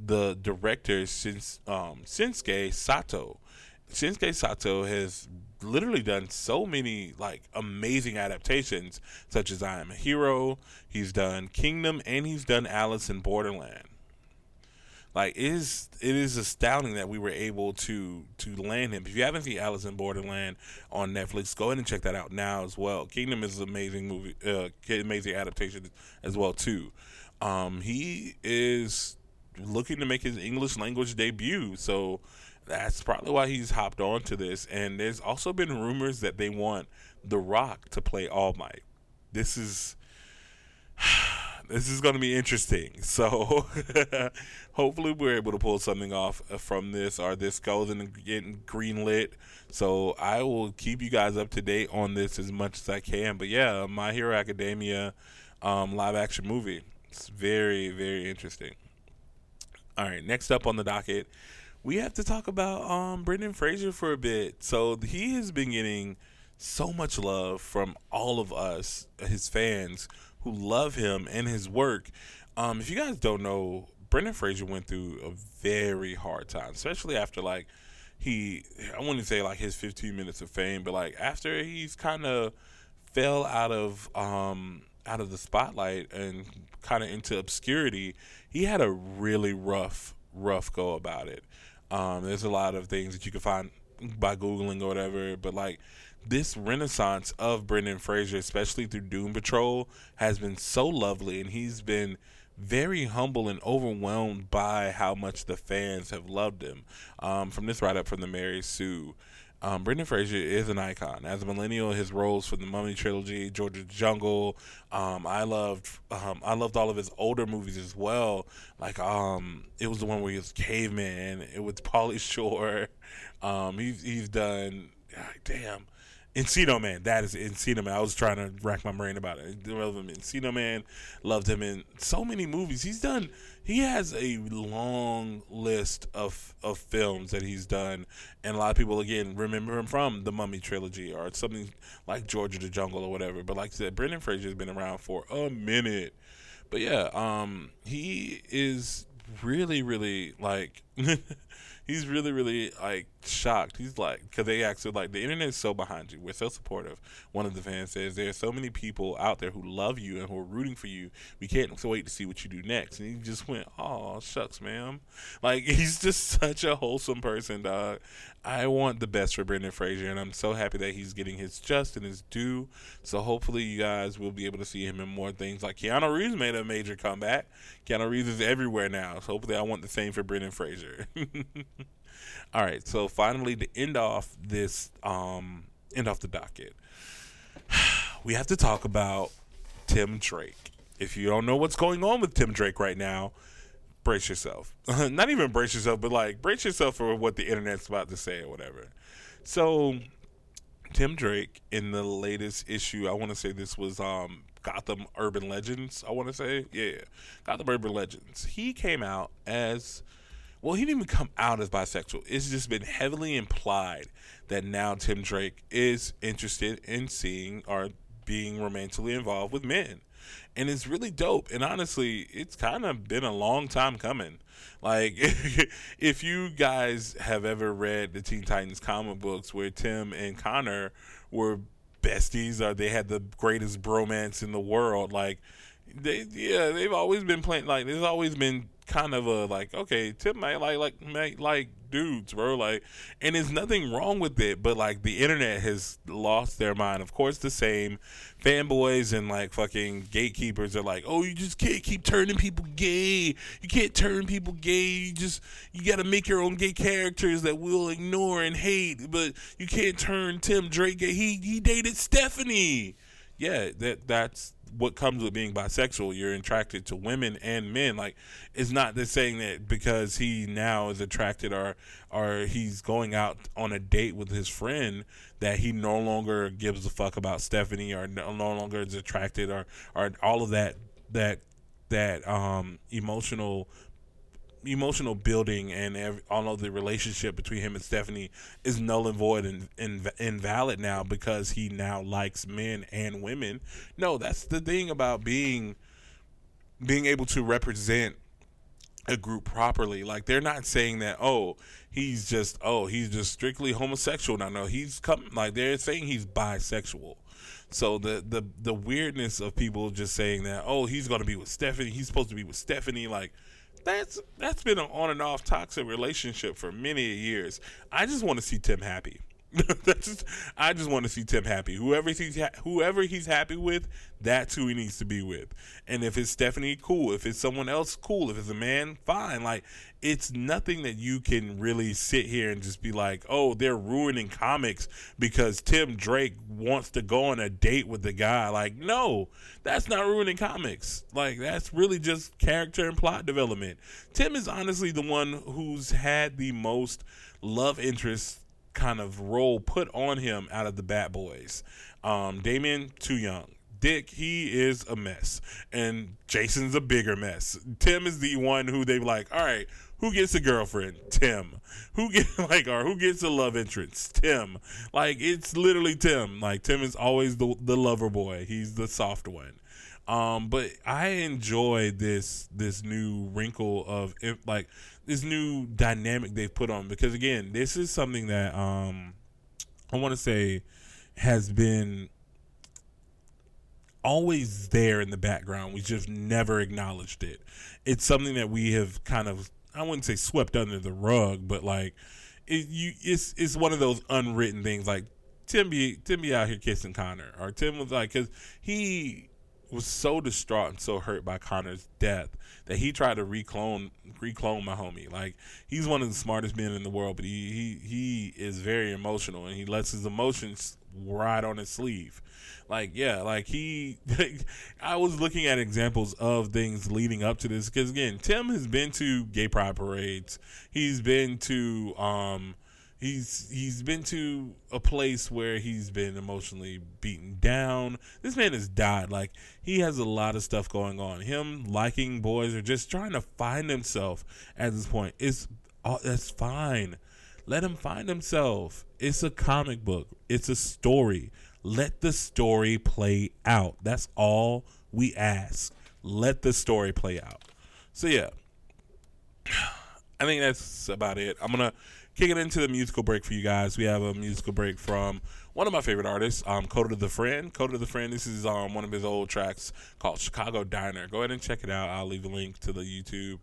the director since um, Sato. Shinsuke Sato has literally done so many like amazing adaptations, such as I Am a Hero. He's done Kingdom, and he's done Alice in Borderland like it is it is astounding that we were able to to land him. If you haven't seen Alice in Borderland on Netflix, go ahead and check that out now as well. Kingdom is an amazing movie, uh, amazing adaptation as well too. Um, he is looking to make his English language debut, so that's probably why he's hopped on to this. And there's also been rumors that they want The Rock to play All Might. This is this is going to be interesting. So hopefully we're able to pull something off uh, from this or this goes and getting green lit. So I will keep you guys up to date on this as much as I can. But yeah, My Hero Academia um, live action movie. It's very, very interesting. All right, next up on the docket, we have to talk about um, Brendan Fraser for a bit. So he has been getting so much love from all of us, his fans, who love him and his work. Um, if you guys don't know, Brendan Fraser went through a very hard time, especially after like he I wouldn't say like his 15 minutes of fame, but like after he's kind of fell out of um out of the spotlight and kind of into obscurity, he had a really rough rough go about it. Um, there's a lot of things that you can find by googling or whatever, but like this renaissance of Brendan Fraser, especially through Doom Patrol, has been so lovely, and he's been very humble and overwhelmed by how much the fans have loved him. Um, from this write up from the Mary Sue. Um, Brendan Fraser is an icon. As a millennial, his roles for the Mummy trilogy, Georgia Jungle, um, I loved. Um, I loved all of his older movies as well. Like um, it was the one where he was caveman. It was Pauly Shore. Um, he's he's done. Damn, Encino Man, that is Encino Man. I was trying to rack my brain about it. I Love him Encino Man. Loved him in so many movies. He's done. He has a long list of of films that he's done, and a lot of people again remember him from the Mummy trilogy or something like George of the Jungle or whatever. But like I said, Brendan Fraser has been around for a minute. But yeah, um, he is really, really like he's really, really like shocked. He's like, because they actually like, the internet is so behind you. We're so supportive. One of the fans says, there are so many people out there who love you and who are rooting for you. We can't wait to see what you do next. And he just went, oh, shucks, ma'am. Like, he's just such a wholesome person, dog. I want the best for Brendan Fraser, and I'm so happy that he's getting his just and his due. So hopefully, you guys will be able to see him in more things. Like Keanu Reeves made a major comeback. Keanu Reeves is everywhere now. So hopefully, I want the same for Brendan Fraser. All right, so finally to end off this, um, end off the docket, we have to talk about Tim Drake. If you don't know what's going on with Tim Drake right now, brace yourself. Not even brace yourself, but like brace yourself for what the internet's about to say or whatever. So, Tim Drake in the latest issue, I want to say this was um, Gotham Urban Legends. I want to say, yeah, Gotham Urban Legends. He came out as well, he didn't even come out as bisexual. It's just been heavily implied that now Tim Drake is interested in seeing or being romantically involved with men. And it's really dope. And honestly, it's kind of been a long time coming. Like, if you guys have ever read the Teen Titans comic books where Tim and Conner were besties or they had the greatest bromance in the world, like, they yeah they've always been playing like there's always been kind of a like okay Tim might like like like dudes bro like and there's nothing wrong with it but like the internet has lost their mind. Of course the same fanboys and like fucking gatekeepers are like oh you just can't keep turning people gay. You can't turn people gay. You just you got to make your own gay characters that we'll ignore and hate but you can't turn Tim Drake gay. He he dated Stephanie yeah that that's what comes with being bisexual. You're attracted to women and men. Like it's not the saying that because he now is attracted or or he's going out on a date with his friend that he no longer gives a fuck about Stephanie or no, no longer is attracted or or all of that that that um emotional emotional building and every, all of the relationship between him and Stephanie is null and void and, and invalid now because he now likes men and women. No, that's the thing about being being able to represent a group properly. Like they're not saying that oh he's just oh he's just strictly homosexual. No, no, he's come like they're saying he's bisexual. So the the the weirdness of people just saying that oh he's gonna be with Stephanie, he's supposed to be with Stephanie, like that's that's been an on and off toxic relationship for many years. I just want to see Tim happy. just, I just want to see Tim happy. Whoever he's ha- whoever he's happy with, that's who he needs to be with. And if it's Stephanie, cool. If it's someone else, cool. If it's a man, fine. Like it's nothing that you can really sit here and just be like, oh, they're ruining comics because Tim Drake wants to go on a date with the guy. Like, no, that's not ruining comics. Like that's really just character and plot development. Tim is honestly the one who's had the most love interest kind of role put on him out of the Bat Boys. Um, too young. Dick, he is a mess. And Jason's a bigger mess. Tim is the one who they like, all right, who gets a girlfriend? Tim. Who get like or who gets a love interest? Tim. Like it's literally Tim. Like Tim is always the the lover boy. He's the soft one. Um, but I enjoy this this new wrinkle of like this new dynamic they've put on because again, this is something that um I want to say has been always there in the background. We just never acknowledged it. It's something that we have kind of I wouldn't say swept under the rug, but like it, you it's it's one of those unwritten things like Tim be Tim be out here kissing Conner or Tim was like cuz he was so distraught and so hurt by Conner's death that he tried to reclone reclone my homie. Like he's one of the smartest men in the world, but he he he is very emotional and he lets his emotions ride on his sleeve. Like yeah, like he I was looking at examples of things leading up to this cuz again, Tim has been to gay pride parades. He's been to um He's he's been to a place where he's been emotionally beaten down. This man has died. Like he has a lot of stuff going on. Him liking boys or just trying to find himself at this point is uh, that's fine. Let him find himself. It's a comic book. It's a story. Let the story play out. That's all we ask. Let the story play out. So yeah. I think that's about it. I'm gonna kicking into the musical break for you guys. We have a musical break from one of my favorite artists, um, Kota the Friend. Kota to the Friend. This is um, one of his old tracks called Chicago Diner. Go ahead and check it out. I'll leave a link to the YouTube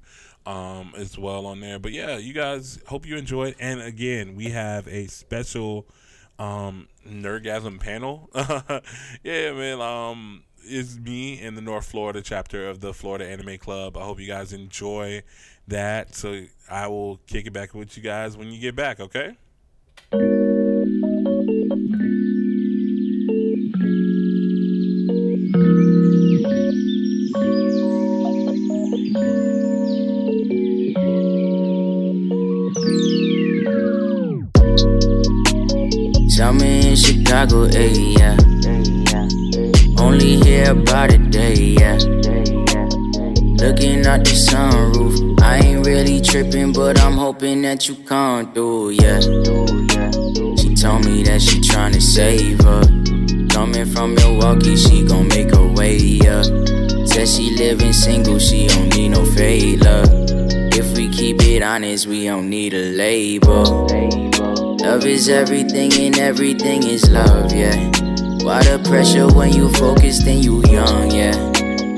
um, as well on there. But yeah, you guys hope you enjoy it. And again, we have a special um, panel. yeah, man. Um, is me in the North Florida chapter of the Florida Anime Club. I hope you guys enjoy that. So I will kick it back with you guys when you get back, okay? Tell me in Chicago, ayy, yeah. Only hear about a day, yeah. Looking out the sunroof, I ain't really tripping, but I'm hoping that you come through, yeah. She told me that she tryna save her. Coming from Milwaukee, she gon' make her way, yeah. Said she living single, she don't need no favor. If we keep it honest, we don't need a label. Love is everything and everything is love, yeah. Why the pressure when you focused and you young, yeah.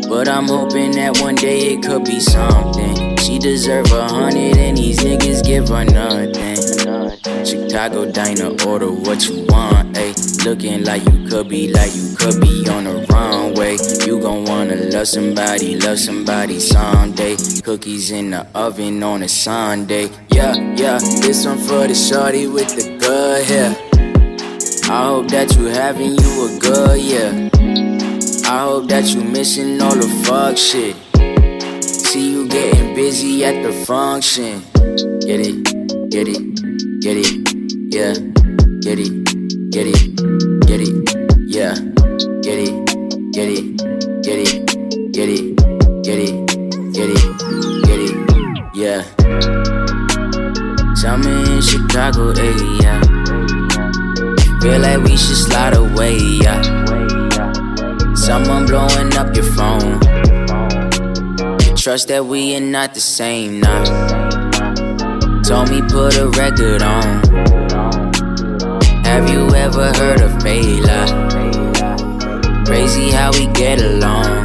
But I'm hoping that one day it could be something. She deserve a hundred and these niggas give her nothing. Chicago diner, order what you want, ayy. Looking like you could be, like you could be on the runway. You gon' wanna love somebody, love somebody someday. Cookies in the oven on a Sunday. Yeah, yeah, this one for the shorty with the good hair. I hope that you having you a good year. I hope that you missing all the fuck shit. See you getting busy at the function. Get it, get it, get it, yeah. Get it, get it, get it, yeah. Get it, get it, get it, get it, get it, get it, get it, yeah. Tell me in Chicago, yeah. Feel like we should slide away, yeah. Someone blowing up your phone. Trust that we are not the same nah. Told me put a record on. Have you ever heard of Bayla? Crazy how we get along.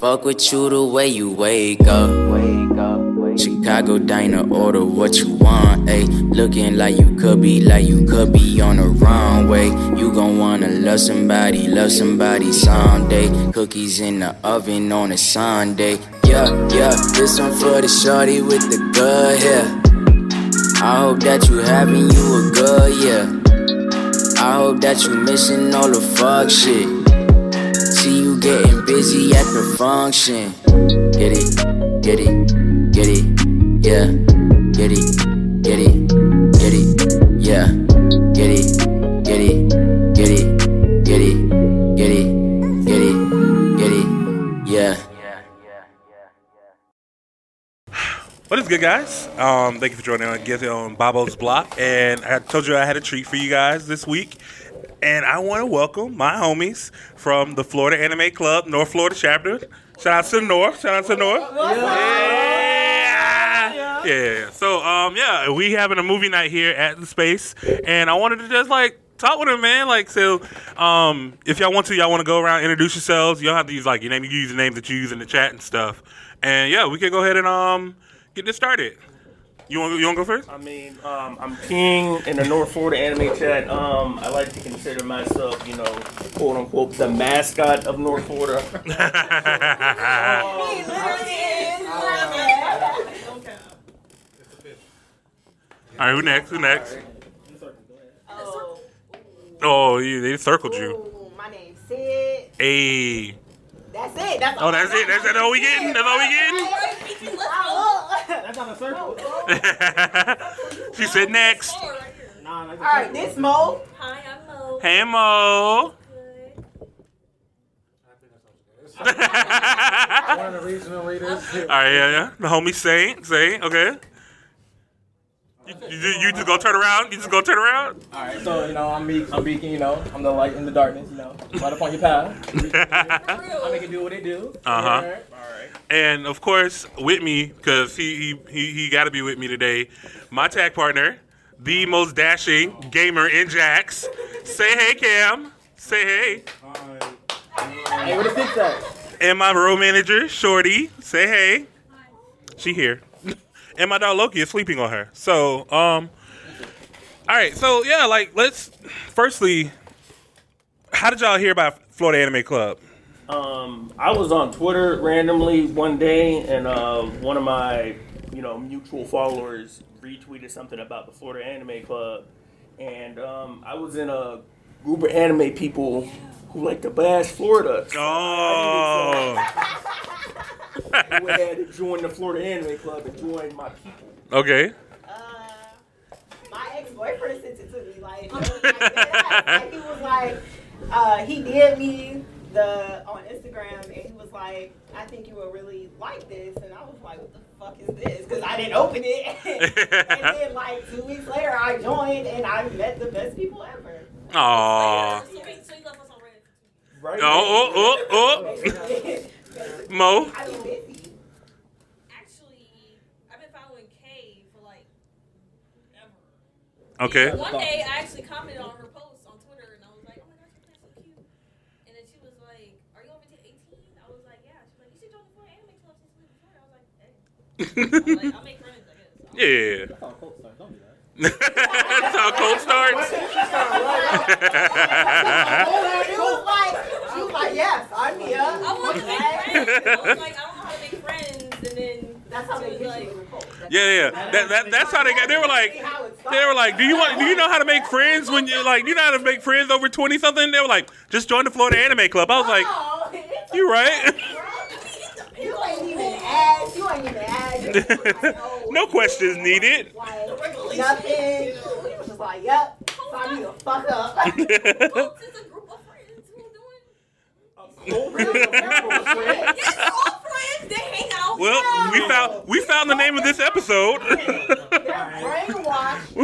Fuck with you the way you wake up. Chicago diner, order what you want, ayy. Looking like you could be, like you could be on the runway. You gon' wanna love somebody, love somebody someday. Cookies in the oven on a Sunday. Yeah, yeah, this one for the shorty with the good hair. I hope that you having you a good year. I hope that you missing all the fuck shit. See you getting busy at the function. Get it, get it, get it, yeah. Get it, get it, get it, yeah. Get it, get it, get it, get it, get it, get it, get it, yeah. What is good, guys? Um, thank you for joining on Get on Bobbo's Block. And I told you I had a treat for you guys this week. And I want to welcome my homies from the Florida Anime Club, North Florida chapter. Shout out to the North. Shout out to the North. Yeah. Yeah. So, um, yeah, we having a movie night here at the space, and I wanted to just like talk with him, man. Like, so, um, if y'all want to, y'all want to go around, introduce yourselves. You don't have to use like your name. You use the names that you use in the chat and stuff. And yeah, we can go ahead and um get this started. You want you want to go first? I mean, um, I'm king in the North Florida anime chat. Um, I like to consider myself, you know, quote unquote, the mascot of North Florida. All right, who next? Who next? Oh, Oh, you, they circled you. ooh, my name's Sid. Hey. That's it. That's Oh, that's it. That's, that's all we getting. That's all we getting. That's not a circle. She said next. Right here. Nah, All right, this Mo. Hi, I'm Mo. Hey Mo. One of the regional leaders. All right, yeah, yeah. The homie Saint, Saint, okay. You, you, you just go turn around. You just go turn around. All right, so you know I'm Meek. I'm Beacon. You know I'm the light in the darkness. You know, right up on your path. I make it do what it do. Uh-huh. All right. and of course, with me, because he he he, he got to be with me today. My tag partner, the most dashing gamer in Jax. Say hey, Cam. Say hey. Hey, where the six at? And my road manager, Shorty. Say hey. She here. And my dog Loki is sleeping on her. So, um, all right. So yeah, like let's. Firstly, how did y'all hear about Florida Anime Club? Um, I was on Twitter randomly one day, and uh, one of my, you know, mutual followers retweeted something about the Florida Anime Club, and um, I was in a group of anime people who like to bash Florida. So Oh, I went ahead and joined the Florida Anime Club and joined my people. okay. Uh, my ex boyfriend sent it to me. Like, it like. Like, he was like, uh, he did me the on Instagram, and he was like, I think you will really like this, and I was like, what the fuck is this? Because I didn't open it. and then like two weeks later, I joined, and I met the best people ever. Aw. So, wait, so you left us on Reddit. Right? Oh, oh, oh, oh. Mo. I was busy. Actually, I've been following Kay for like ever. Okay. One day, I actually commented on her post on Twitter, and I was like, "Oh my gosh, your so cute." And then she was like, "Are you over to 18?" I was like, "Yeah." She's like, "You should join the Florida Anime Club since we were Florida." I was like, "Hey." I'm like, I'll make friends, I guess. I'll- Yeah. That's how Colt starts. Don't do that. That's how cold starts. She was like, she was like, yes, I'm here. I want to make friends. I was like, I don't know how to make friends, and then That's how they get like, you in the cold. Yeah, yeah. That, that, that's how they got. They were like, they were like, do you want? Do you know how to make friends when you like? Do you know how to make friends over twenty something? They were like, just join the Florida Anime Club. I was like, like, you right. You ain't even asked. You ain't even asked. No questions needed. Like, nothing. You was just like, yep. Sign me the fuck up. "Cult is a group of friends who are doing." Yes, they're friends. They hang out. Well, we found we found the name of this episode. They're brainwashed.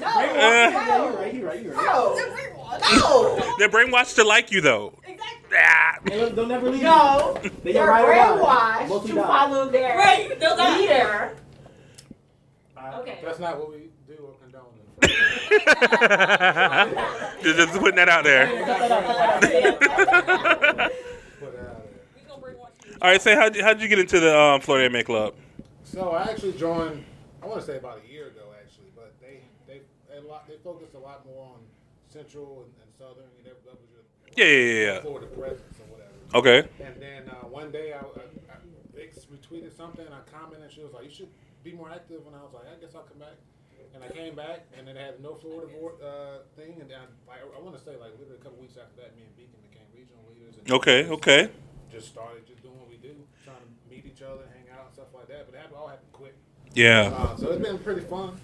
No, Uh, Yeah, you right. You right. You right. no, They're brainwashed. no, They're brainwashed to like you though. Exactly. Ah. They'll, they'll never leave. no. They They're get right brainwashed to follow their Right. Leader. I- Okay. That's not what we do or condone. just, just putting that out there. Put it out there. We gonna brainwash you. All right, say how'd you, how'd you get into the um, Florida Anime Club? So I actually joined. I want to say about a year ago, actually, but they they they, a lot, they focused a lot more on central and, and southern. You know, that was your Yeah, yeah, yeah. Florida presence or whatever. Okay. And then uh, one day I, I, I retweeted something. I commented. She was like, "You should be more active." And I was like, "I guess I'll come back." And I came back, and then they had no Florida board, uh, thing. And then I, I want to say like literally a couple weeks after that, me and Beacon became regional leaders. And Okay. Okay. Just started just doing what we do, trying to meet each other, hang out, and stuff like that. But it happened, all happened quick. Yeah. Uh, so it's been pretty fun.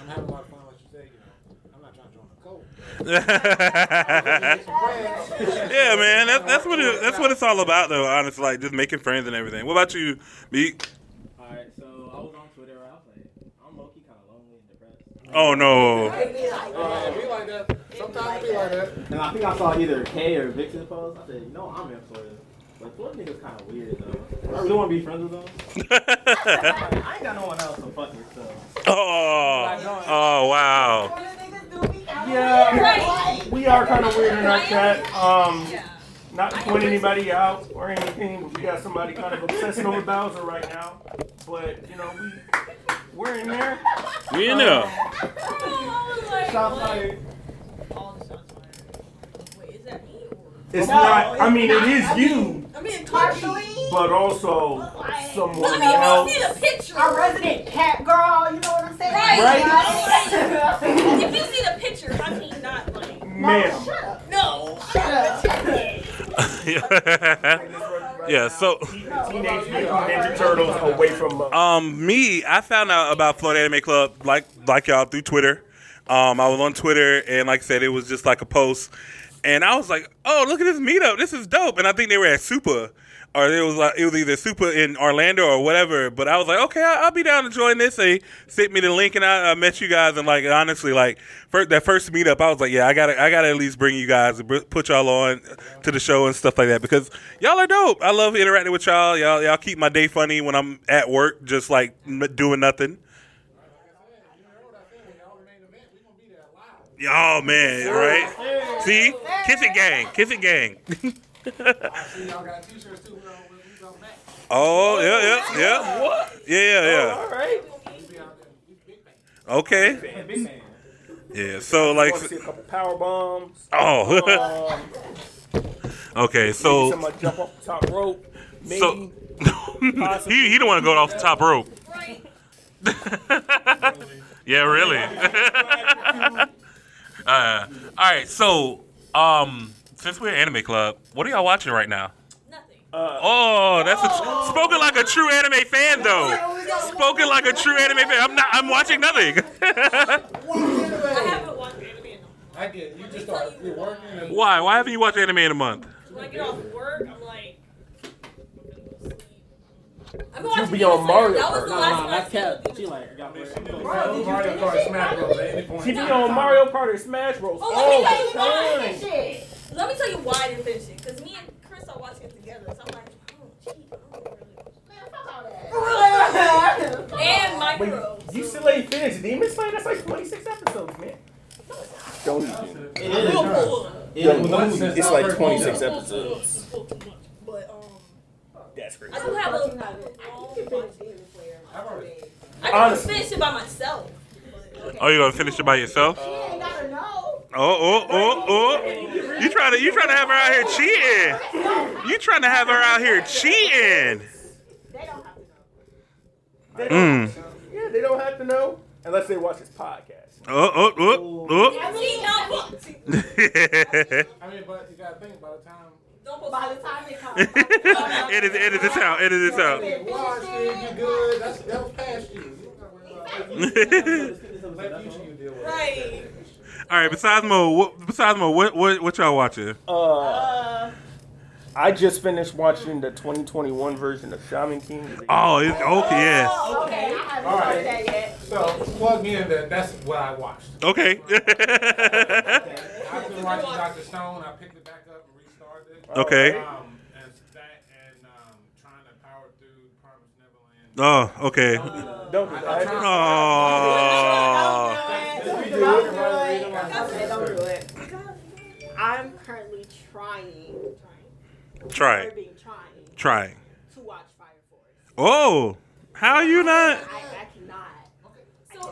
I'm having a lot of fun, like you said. You know, I'm not trying to join the cult. yeah, man. That's that's what it, that's what it's all about, though. Honestly, like just making friends and everything. What about you, Meek? Alright, so I was on Twitter. I was like, I'm low key kind of lonely and depressed. Oh no. They be like that. it be like that. Sometimes be like that. And I think I saw either Kay or Vixen post. I said, you know, I'm in Florida. But Florida niggas kind of weird though. I really want to be friends with them. I ain't got no one else, so fuck yourself. oh. Oh wow. One of niggas do be Yeah. We are kind of weird in our chat. Um, not to point anybody out or anything, but we got somebody kind of obsessing over Bowser right now. But you know, we we're in there. We in there. Um, I was like, Shots what? fired. All the shots fired. Wait, is that me or? It's No, not. I mean, not. it is I you, I mean, Partially. but also Like, someone I mean, you else. see the picture. A resident cat girl, you know what I'm saying? Right. Right. If you see the picture, I mean, not like. Ma'am. Shut up. No. Shut up. Right Yeah, so Teenage Mutant Ninja Turtles away from. Uh, um me, I found out about Florida Anime Club like like y'all through Twitter. Um I was on Twitter and like I said it was just like a post and I was like, "Oh, look at this meetup. This is dope." And I think they were at Super or it was like it was either Super in Orlando or whatever. But I was like, okay, I'll, I'll be down to join this. They sent me the link, and I, I met you guys. And like honestly, like that first meetup, I was like, yeah, I gotta, I gotta at least bring you guys, put y'all on to the show and stuff like that because y'all are dope. I love interacting with y'all. Y'all, y'all keep my day funny when I'm at work, just like doing nothing. Oh man, right? See, kiss it gang, kiss it gang. See, y'all got t-shirts too. We don't, we don't match. Oh yeah, yeah, yeah. what? Yeah, yeah, All right. We be out there. We big fans. Okay. Man, big man. Yeah. So like, Want to see a couple power bombs? oh. Um, okay. so So somebody jump off the top rope. Maybe. so he he don't want to go off the top rope. Right. Yeah, really. uh, all right. So um, since we're anime club, what are y'all watching right now? Nothing. Uh, oh, that's a, oh. spoken like a true anime fan, though. Spoken like a true anime fan. I'm not. I'm watching nothing. I haven't watched anime in a I get. You just start you're working and Why? Why haven't you watched anime in a month? When I get off work, I'm like. I'm You watching be on Mario Slayer. That was Kart. the Nah, last nah, that's seen cat. She Slayer. like got She rid been Mario Kart, Smash Bros. at any point. She be on. Mario Kart or Smash Bros. Oh, let me tell all the time. Didn't finish it. Let me tell you why I didn't finish it. Because me and Chris are watching it together. So I'm like, I don't cheat. I don't really watch it. And my Wait, hero. you still ain't finished Demon Slayer? That's like 26 episodes, man. Don't even. It is. We'll pull it. It Don't is. What even. since It's like 26 pulled episodes. But um, That's crazy. I do have a. You can finish Demon Slayer in I've already- I can finish it by myself. Oh, you gonna finish it by yourself? She ain't gotta know. Oh, oh, oh, oh! You trying to you trying to have her out here cheating? You trying to have her out here cheating? They don't have to know. Mm. Yeah, they don't have to know unless they watch this podcast. Oh, oh, oh, I mean, oh! I mean, but you gotta think by the time Don't By the time it comes. edit, edit this out. Edit this out. you it, you good. That's that was past you. You don't gotta worry about that. Let future you deal with it. Right. All right. Besides Mo, what, besides Mo, what, what, what y'all watching? Uh, Uh, I just finished watching the 2021 version of Shaman King. Oh, it's okay. Yes. oh, okay, I haven't All right. started that yet. So plug in there. That's what I watched. Okay. I've been watching Doctor Stone. I picked it back up and restarted it. okay. Um, and that and um, trying to power through Promised Neverland. Oh, okay. Don't do that. Oh. Don't do it. Don't do it. Don't do it. I'm currently trying, Try. trying Trying. to watch Fire Force. Oh. How are you not? I, I cannot.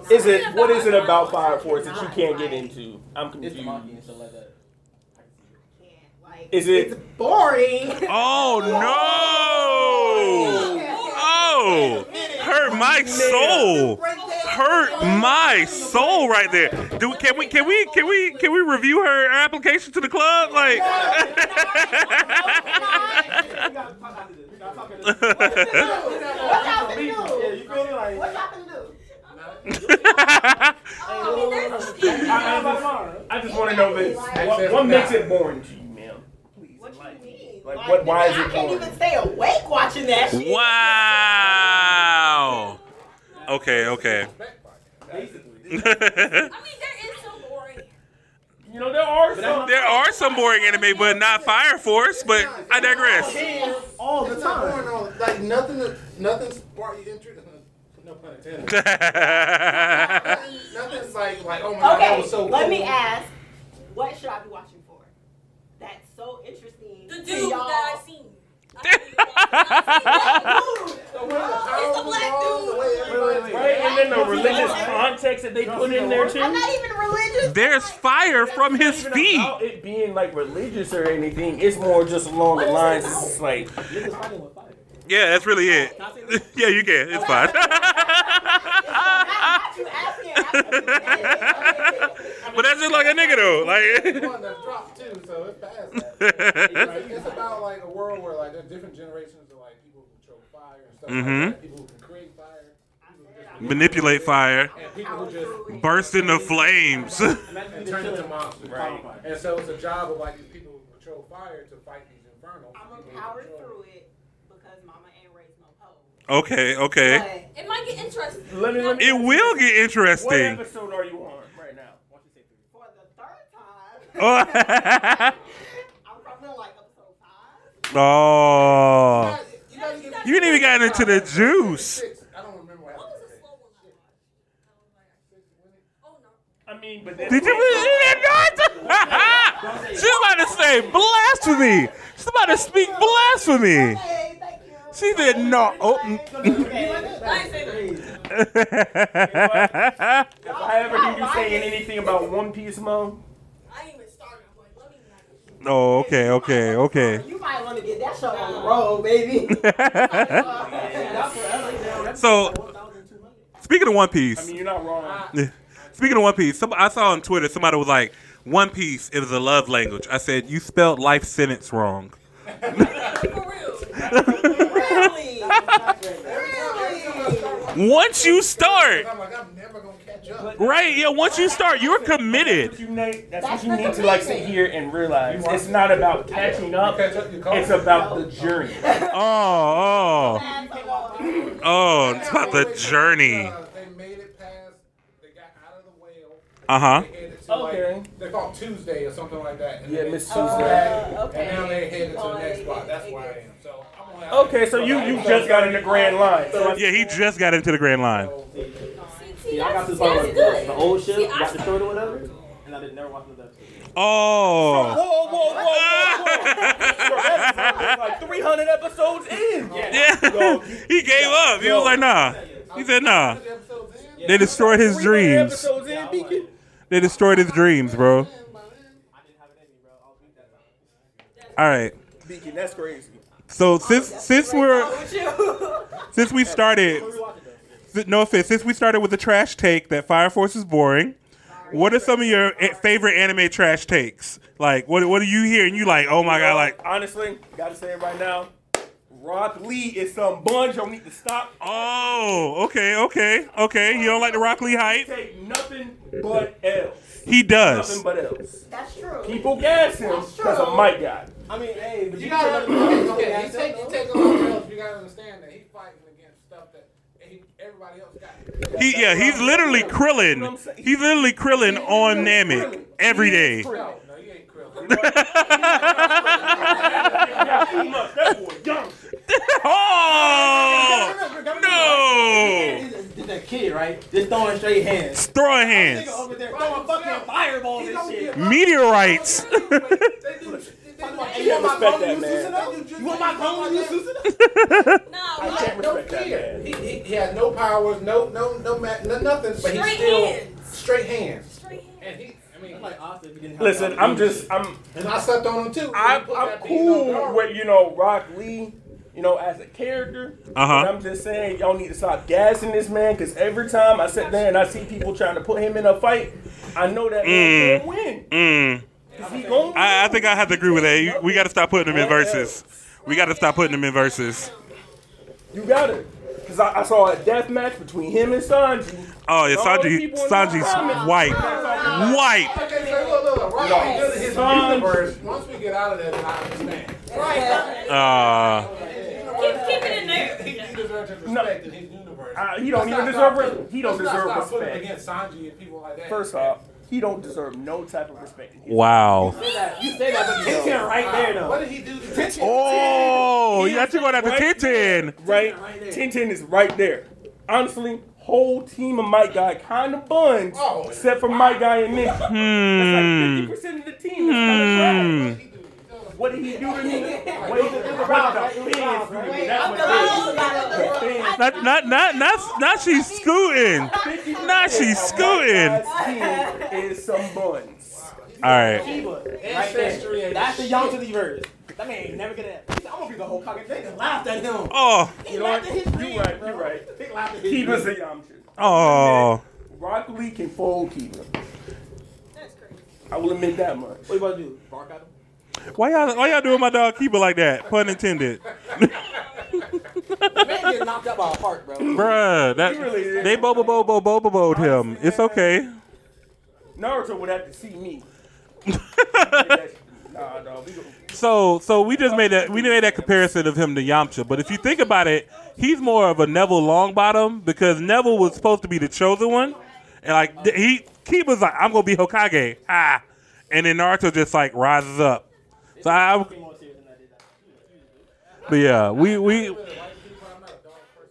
So, Is it what is it about Fire Fire Force that you can't get into? I'm It's confused. monkey and stuff like that. Can't. Like, Is it? it's boring. Oh no! Oh, hurt my soul. Hurt my soul right there. Do can we can we can we can we review her application to the club? Like, We gotta talk after gotta talk after y'all finna Yeah, do? you feel me? Like, What y'all finna do? I mean, there's I, I just want to know this. What, what makes it boring to you, ma'am? Please. What you enlighten me. Mean? Like, what? Why is I it can't boring? even stay awake watching that shit. wow. Okay, okay. basically. I mean, there is some boring. You know, there are some. there are some boring anime, but not Fire Force. But I digress. All the It's not time. boring. all- Like nothing. Nothing spark your interest. Uh, no pun intended. Nothing's like like oh my god that Okay, was so cool. let me ask. What should I be watching for? That's so interesting. The to dude y'all. that I seen. I The way the power It's the was black on, the dude. way everybody- Right, and then the religious context that they put in there too. I'm not even religious. There's fire from his feet. about it being like religious or anything. It's more just along the lines. It's just like fighting with fire. Yeah, that's really it. Yeah, you can. It's fine. Not you asking. But that's just like a nigga though. Like one that dropped too, so it's past that. It's, it's about like a world where like there's different generations of like people who control fire and stuff Mhm. like that. People who can create fire, people who just manipulate fire, and people who just burst into flames. and turn into monsters. Right. And so it's a job of like these people who control fire to fight these infernals. I'm gonna power through it because mama ain't raised no hoe. Okay, okay. It might get interesting. Let me- let me- It will get interesting. What interesting. episode are you on right now? For the third time, Oh. I'm probably like episode five. oh. You know, you You ain't even gotten into the juice. I don't remember what What was the slow one I watched? I was like, oh no. I mean, but then Did you really not? She's about to say blasphemy. She's about to speak blasphemy. Hey, thank you. She did not. Oh. I ain't. If I ever hear you saying anything about One Piece, Mo, I ain't even started. I'm like, let me not. Oh, okay, okay, okay. You might want to get that show on the road, baby. So, speaking of One Piece, I mean, you're not wrong. speaking of One Piece, some, I saw on Twitter somebody was like, "One Piece is a love language." I said, "You spelled life sentence wrong." For real. really? Once you start, I'm like, I'm never gonna catch up. right? Yeah, once you start, you're committed. You need, that's what you need to like sit here and realize. It's not about catching up. Catch up your car. It's about the journey. Oh, oh, oh! It's about the journey. Uh, they made it past. They got out of the whale. Uh huh. They headed to Okay. like they called Tuesday or something like that. And Yeah, Miss Tuesday. Uh, okay. And now they headed to the next spot. That's why I am. So I'm gonna have Okay, so you you just got in the grand line. So Yeah, he just got into the Grand Line. See, see, Yeah, I got that's, this on that's like good. the old ship, See, I got destroyed or whatever, and I did never watch another episode. Oh. Whoa, whoa, whoa, whoa, whoa! Bro, that's like 300 episodes in. Yeah. he gave up. He was like, nah. He said, nah. the episodes in. They destroyed his dreams. in, They destroyed his dreams, bro. I didn't have it in me, bro. I'll beat that time. All right. Beacon, that's crazy. So since since we're since we started, Who watch it though? th- no offense, since we started with the trash take that Fire Force is boring, what are some of your eh, favorite anime trash takes? Like, what what do you hear and you like? Oh my god, like, honestly, gotta say it right now. Rock Lee is some bunch. Y'all need to stop. oh, okay, okay, okay. You don't like the Rock Lee hype? Take nothing but L's. He does. Nothing does. but L's. That's true. People gas him because of Might Guy. I mean, hey, but You you, gotta understand. take Okay, you take you take a lot else. You gotta understand that he fighting against stuff that he, everybody else got. He yeah, he's literally Krillin. He's literally Krillin on Namek every day. No, no, you ain't Krill. Yeah, he must. That boy young. Oh no! This that kid, right? Just throwing straight hands. Throwing hands, Nigga over there throwing fucking fireballs and shit. meteorites. I can't respect that man. You want my clone? You Susan? No, I can't no respect that fear. man. He, he, he has no powers, no no no ma- no nothing, but he's still hands. straight hands. straight hands. And he, I mean, Like Austin, he didn't Listen, I'm leadership. just I'm and I slept on him too. I'm, I'm that beat on cool with you know Rock Lee, you know as a character. Uh-huh. I'm just saying y'all need to stop gassing this man because every time I sit there and I see people trying to put him in a fight, I know that man can't win. Mm. 'Cause he gon' I, I think I have to agree with that. We got to stop putting them in verses. We got to stop putting them in verses. You got it. Because I, I saw a death match between him and Sanji. Oh yeah, Sanji, people in the Sanji's comments- white, white. Okay, so look, look, look, right. No. His universe. Once we get out of there, then I understand. Uh, Keep, keep it in there. He, he deserves his No. respect in his universe. Uh, he don't Let's even deserve stop- re- he don't let's not deserve stop putting respect. against Sanji and people like that. First off, he don't deserve no type of respect. wow. You say that, you say that, but Tenten right there though. what did he do to Tenten? Oh, you got to go down to Right Tenten. Right? Right there. Tenten is right there. Honestly, whole team of Might Guy kind of buns, Oh. except for Might Guy and Nick. That's Hmm. like 50% of the team is kind of Hmm. What did he do to me? Wait, the fans do to me. That's what it is. The Not, not, not, not, not she's scooting. Not she's scooting. Might Guy's team is some buns. All right. Kiba, right Ancestry there. That's the shit. young to the verse. That man ain't never gonna. I'm gonna be the whole cock. They just laughed at him. Oh, They You know what? laughed at his You dreams, right, bro. you right. They laughed at his Keep us dreams. a Yamcha. oh. Rock Lee can fold Kiba. That's crazy. I will admit that much. What you about to do? Bark at him? Why y'all why y'all doing my dog Kiba like that? Pun intended. Man getting knocked out by a heart, bro. Bruh, that really they bobo bobo bobo boboed him. It's okay. Naruto would have to see me. nah, dog. We go. So so we just made that we made that comparison of him to Yamcha. But if you think about it, he's more of a Neville Longbottom because Neville was supposed to be the chosen one, and like th- he Kiba's like I'm gonna be Hokage, ah, and then Naruto just like rises up. So I, More serious than I but yeah, we we I'm a dog person.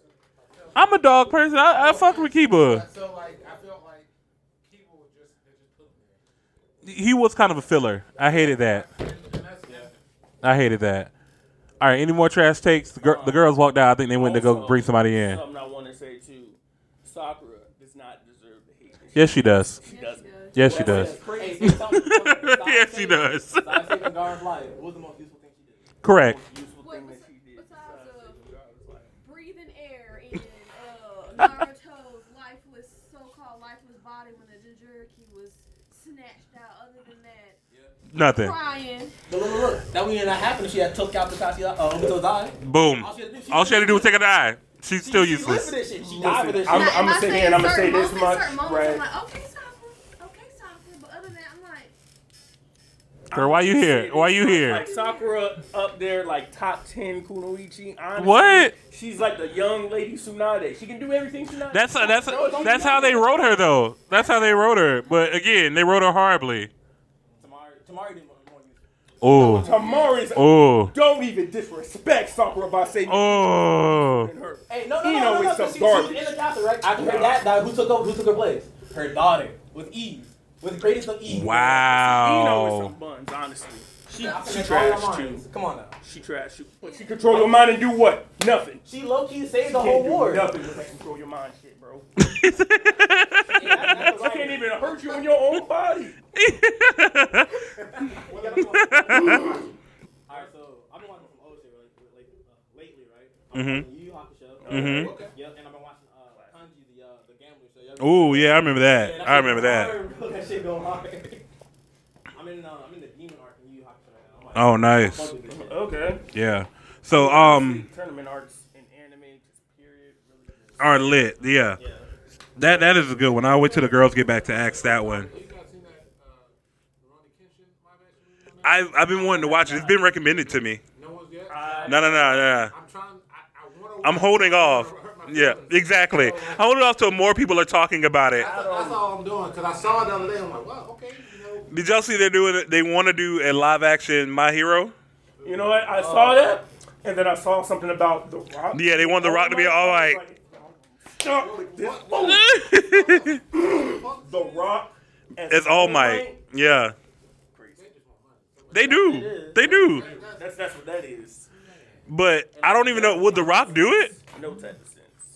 I'm a dog person. I, I fuck with Kiba. So like, I felt like Kiba was just they just put him there. He was kind of a filler. I hated that. And, and that's I hated that. All right, any more trash takes? The, gir- the girls walked out. I think they went to go bring somebody in. Something I want to say too. Sakura does not deserve the hate. Yes, she does. She doesn't. Yes, she does. Hey, say something- something- Yes, she does. Besides saving Gaara's life, what was the most useful thing she did? Correct. Useful that she did. besides, besides uh, saving Gaara's life. breathing air in uh, Naruto's lifeless, so-called lifeless body when the Jinchuriki was snatched out. Other than that, Nothing. crying. Look, look, look. That when that happened, she had took out Kakashi, uh, um, Obito's eye. Boom. All she had to do, she- All she had to do was take a dive. She's still she lived for useless. this shit. She died for this shit. I'm- I'ma sit here and I'ma say this moments- much, certain right. I'm like, okay, Sakura, okay, Sakura, but other than that, I'm like, Girl, why you here? Why you here? Like Sakura up there, like top ten Kunoichi. Honestly, What? She's like the young lady Tsunade. She can do everything Tsunade. That's uh, that's No, don't that's how they wrote her though. That's how they wrote her. But again, they wrote her horribly. Temari, Temari didn't want more useful. Oh, Temari's. oh, Don't even disrespect Sakura by saying oh. her. Hey, no, no, You no, know no, no, it's some 'cause she, she was garbage. in the castle, right? After her dad died, who took over? Who took her place? Her daughter, with ease, with the greatest of ease. You know it's Wow. some buns, honestly. She, Now, she trash too. Come on now. She trash you. But she control your mind and do what? Nothing. She low key saved the Can't whole do war. nothing with that control your mind shit, bro. Yeah, that's She can't even hurt you in your own body. Alright, so I've been watching some old shit like, like, uh, lately, right? I'm Mhm. watching Yu Yu Hakusho. Mhm. Yep, and I've been watching uh, Kaiji, the uh, the gambling show. Y'all Oh yeah, I remember that. that I remember that. That shit go hard. I'm in uh, I'm in the demon arc in Yu Yu Hakusho now. Like, Oh, nice. fuck with this shit. Okay. Yeah. So um, Tournament arcs in anime, just period. Are lit. Yeah. Yeah. That that is a good one. I'll wait till the girls get back to ask that one. You guys seen that uh, Rurouni Kenshin live action movie on I've I've been wanting to watch it. It's been recommended to me. No one's yet. No, no, no, no. I'm trying. I, I want to. I'm holding off. Yeah, exactly. I'm it off till more people are talking about it. That's, that's all I'm doing because I saw it the other day. I'm like, well, okay, you know. Did y'all see they're doing it? They want to do a live action My Hero. You know what? I saw that, and then I saw something about the Rock. Yeah, they want The Rock to be all I like- Stop with this. Oh, the Rock. It's All Might. Yeah, they do. They do. That's that's what that is. But I don't even know. Would The Rock do it? No type of sense.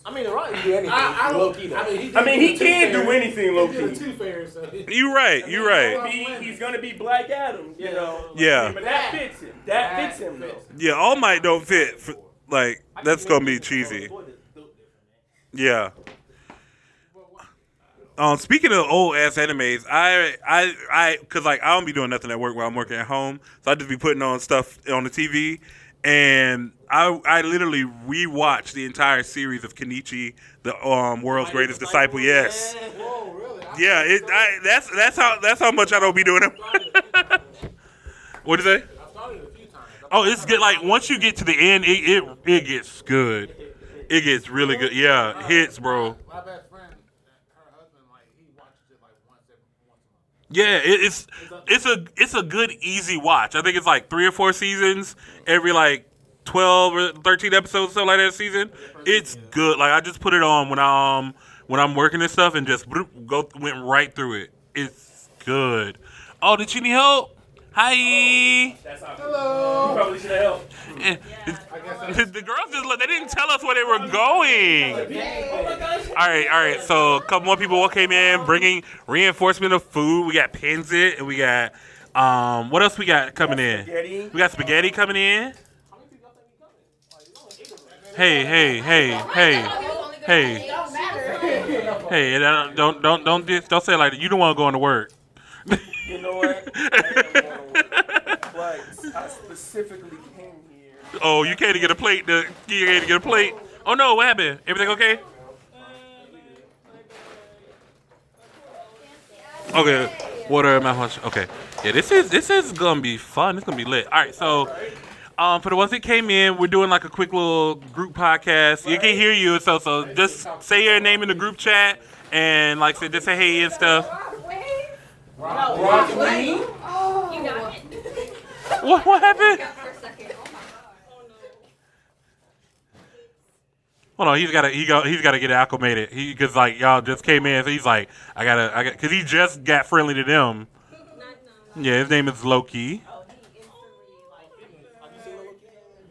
I mean, the Rock can do anything. I, I low don't. key though. I mean, he, I mean, he can do Tooth anything low Fairy. He did key. the Tooth Fairy, so he- You right. You right. He, he's gonna be Black Adam, you know. Yeah. But that fits him. That fits him though. Yeah, All Might don't fit. For, like that's gonna be cheesy. built different, man. Yeah. Um, speaking of old ass animes, I I I cause like I don't be doing nothing at work while I'm working at home, so I just be putting on stuff on the TV, and I I literally rewatched the entire series of Kenichi, the um world's greatest disciple. Yes, Yeah. Whoa, really? Yeah, it I, that's that's how that's how much I don't be doing it. What'd you say? I started it a few times. I- Oh, it's good. Like once you get to the end, it it, it gets good. It gets really good. Yeah, hits, bro. My best friend, her husband, like he watches it like once every once a month. Yeah, it, it's it's a it's a good easy watch. I think it's like three or four seasons, every like twelve or thirteen episodes, something like that season. It's good. Like I just put it on when I'm um, when I'm working and stuff, and just bloop, go went right through it. It's good. Oh, did you need help? Hi. That's how. You probably should have helped. Eh, The, the girls just look- they didn't tell us where they were going. All right, all right. So a couple more people came in, bringing reinforcement of food. We got pancit and we got um. What else we got coming in? We got spaghetti coming in. Hey, hey, hey, hey, hey, Hey, don't don't don't don't, don't say it like that. You don't want to go into work. You know what? I to. But I specifically came here. Oh, you can't get a plate. To, you can't get a plate. Oh no, what happened? Everything okay? Okay, water in my lunch. Okay, yeah, this is this is gonna be fun. It's gonna be lit. All right, so um, for the ones that came in, we're doing like a quick little group podcast. You can hear you, so so just say your name in the group chat and like say just say hey and stuff. You got it. What what happened? For a. Oh my god. Hold on, he's got to he go he's got to get acclimated. He because like y'all just came in, so he's like I gotta I got because he just got friendly to them. Yeah, his name is Loki. Oh, he instantly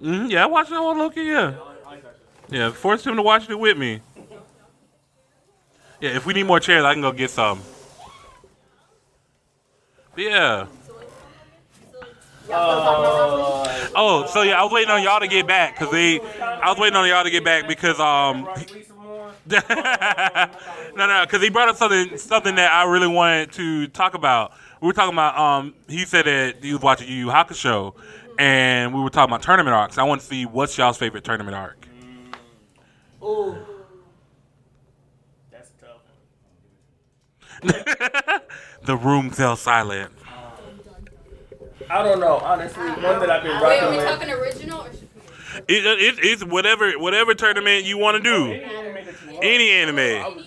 like. hmm yeah, I watched that one Loki. Yeah, yeah, forced him to watch it with me. Yeah, if we need more chairs, I can go get some. But yeah. Uh, Oh, so yeah, I was waiting on y'all to get back because they. I was waiting on y'all to get back because um. no, no, because he brought up something something that I really wanted to talk about. We were talking about um. He said that he was watching Yu Yu Hakusho, and we were talking about tournament arcs. I want to see what's y'all's favorite tournament arc. Ooh. That's tough one. the room fell silent. I don't know, honestly. One that I've been Wait, are we with. talking original or? It, it, it's whatever whatever tournament you want to do. anime that you want. Any anime.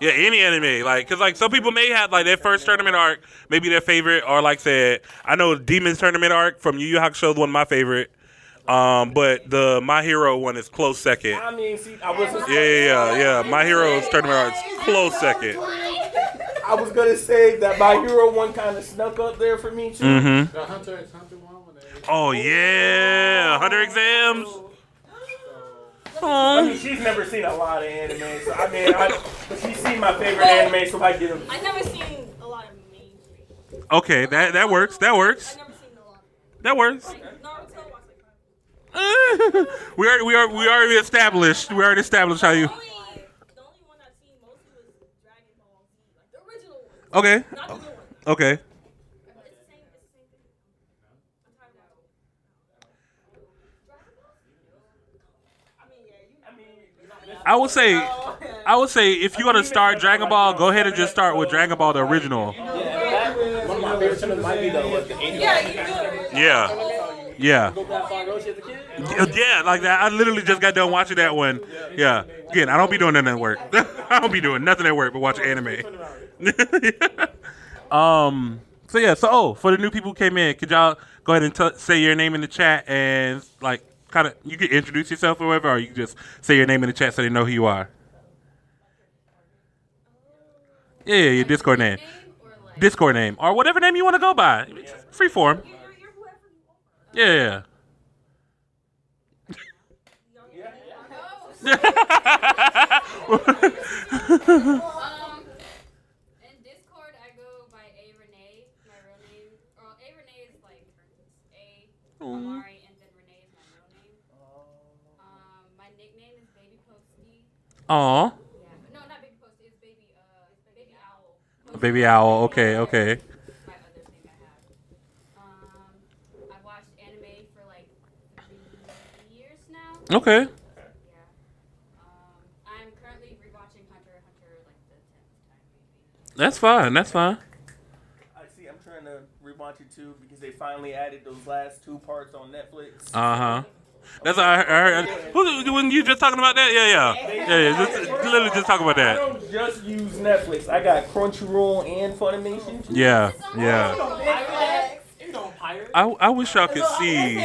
Yeah, any anime. Like, cause like some people may have like their first tournament arc, maybe their favorite, or like said, I know Demon's tournament arc from Yu Yu Hakusho is one of my favorite. Um, but the My Hero one is close second. I mean, see, I was Yeah, yeah, yeah, yeah. My Hero's tournament arc is close second. I was gonna say that my hero one kind of snuck up there for me too. Mm-hmm. The Hunter x Hunter one. Oh yeah, Hunter exams. I Oh. mean, she's never seen a lot of anime, so I mean, I, but she's seen my favorite anime, so I give them. I've never seen a lot of mainstream. Okay, that that works. That works. I never seen a lot. That works. Like Naruto, watch like five. we are we are we already established. We already established how you. The only, the only one I've seen mostly was Dragon Ball Z, like the original one, Okay. not the new one. Okay. It's the same. It's the same thing. I'm talking about. Dragon Ball Z? I mean. I would say, I would say, if you're gonna start Dragon Ball, go ahead and just start with Dragon Ball the original. one of my favorite shows might be though was the anime. Yeah. Yeah, yeah, yeah. Like that. I literally just got done watching that one. Yeah. Again, I don't be doing nothing at work. I don't be doing nothing at work but watch anime. um. So yeah. So oh, for the new people who came in, could y'all go ahead and t- say your name in the chat and like kind of you can introduce yourself or whatever, or you can just say your name in the chat so they know who you are. Yeah, yeah, your Discord name. Name or like. Discord name or whatever name you want to go by. Free form. You're, you're whoever you are. Yeah. Um, in Discord, I go by A Renee, my real name. Or A Renee is like A Amari, and then Renee is my real name. Um, my nickname is Baby Posty. Aw. Yeah, but no, not Baby Posty. It's Baby uh, Baby Owl. Posty Baby owl. Okay, okay. is My other thing I have. Um, I watched anime for like three years now. Okay. Yeah. Um, I'm currently rewatching Hunter x Hunter Hunter, like the tenth time maybe. That's fine. That's fine. I see. I'm trying to rewatch it too because they finally added those last two parts on Netflix. Uh huh. That's I heard. Who, when you just talking about that? Yeah, yeah, yeah, yeah. Just literally just talk about I that. don't just use Netflix. I got Crunchyroll and Funimation. too. Yeah, yeah. I, I wish y'all could see.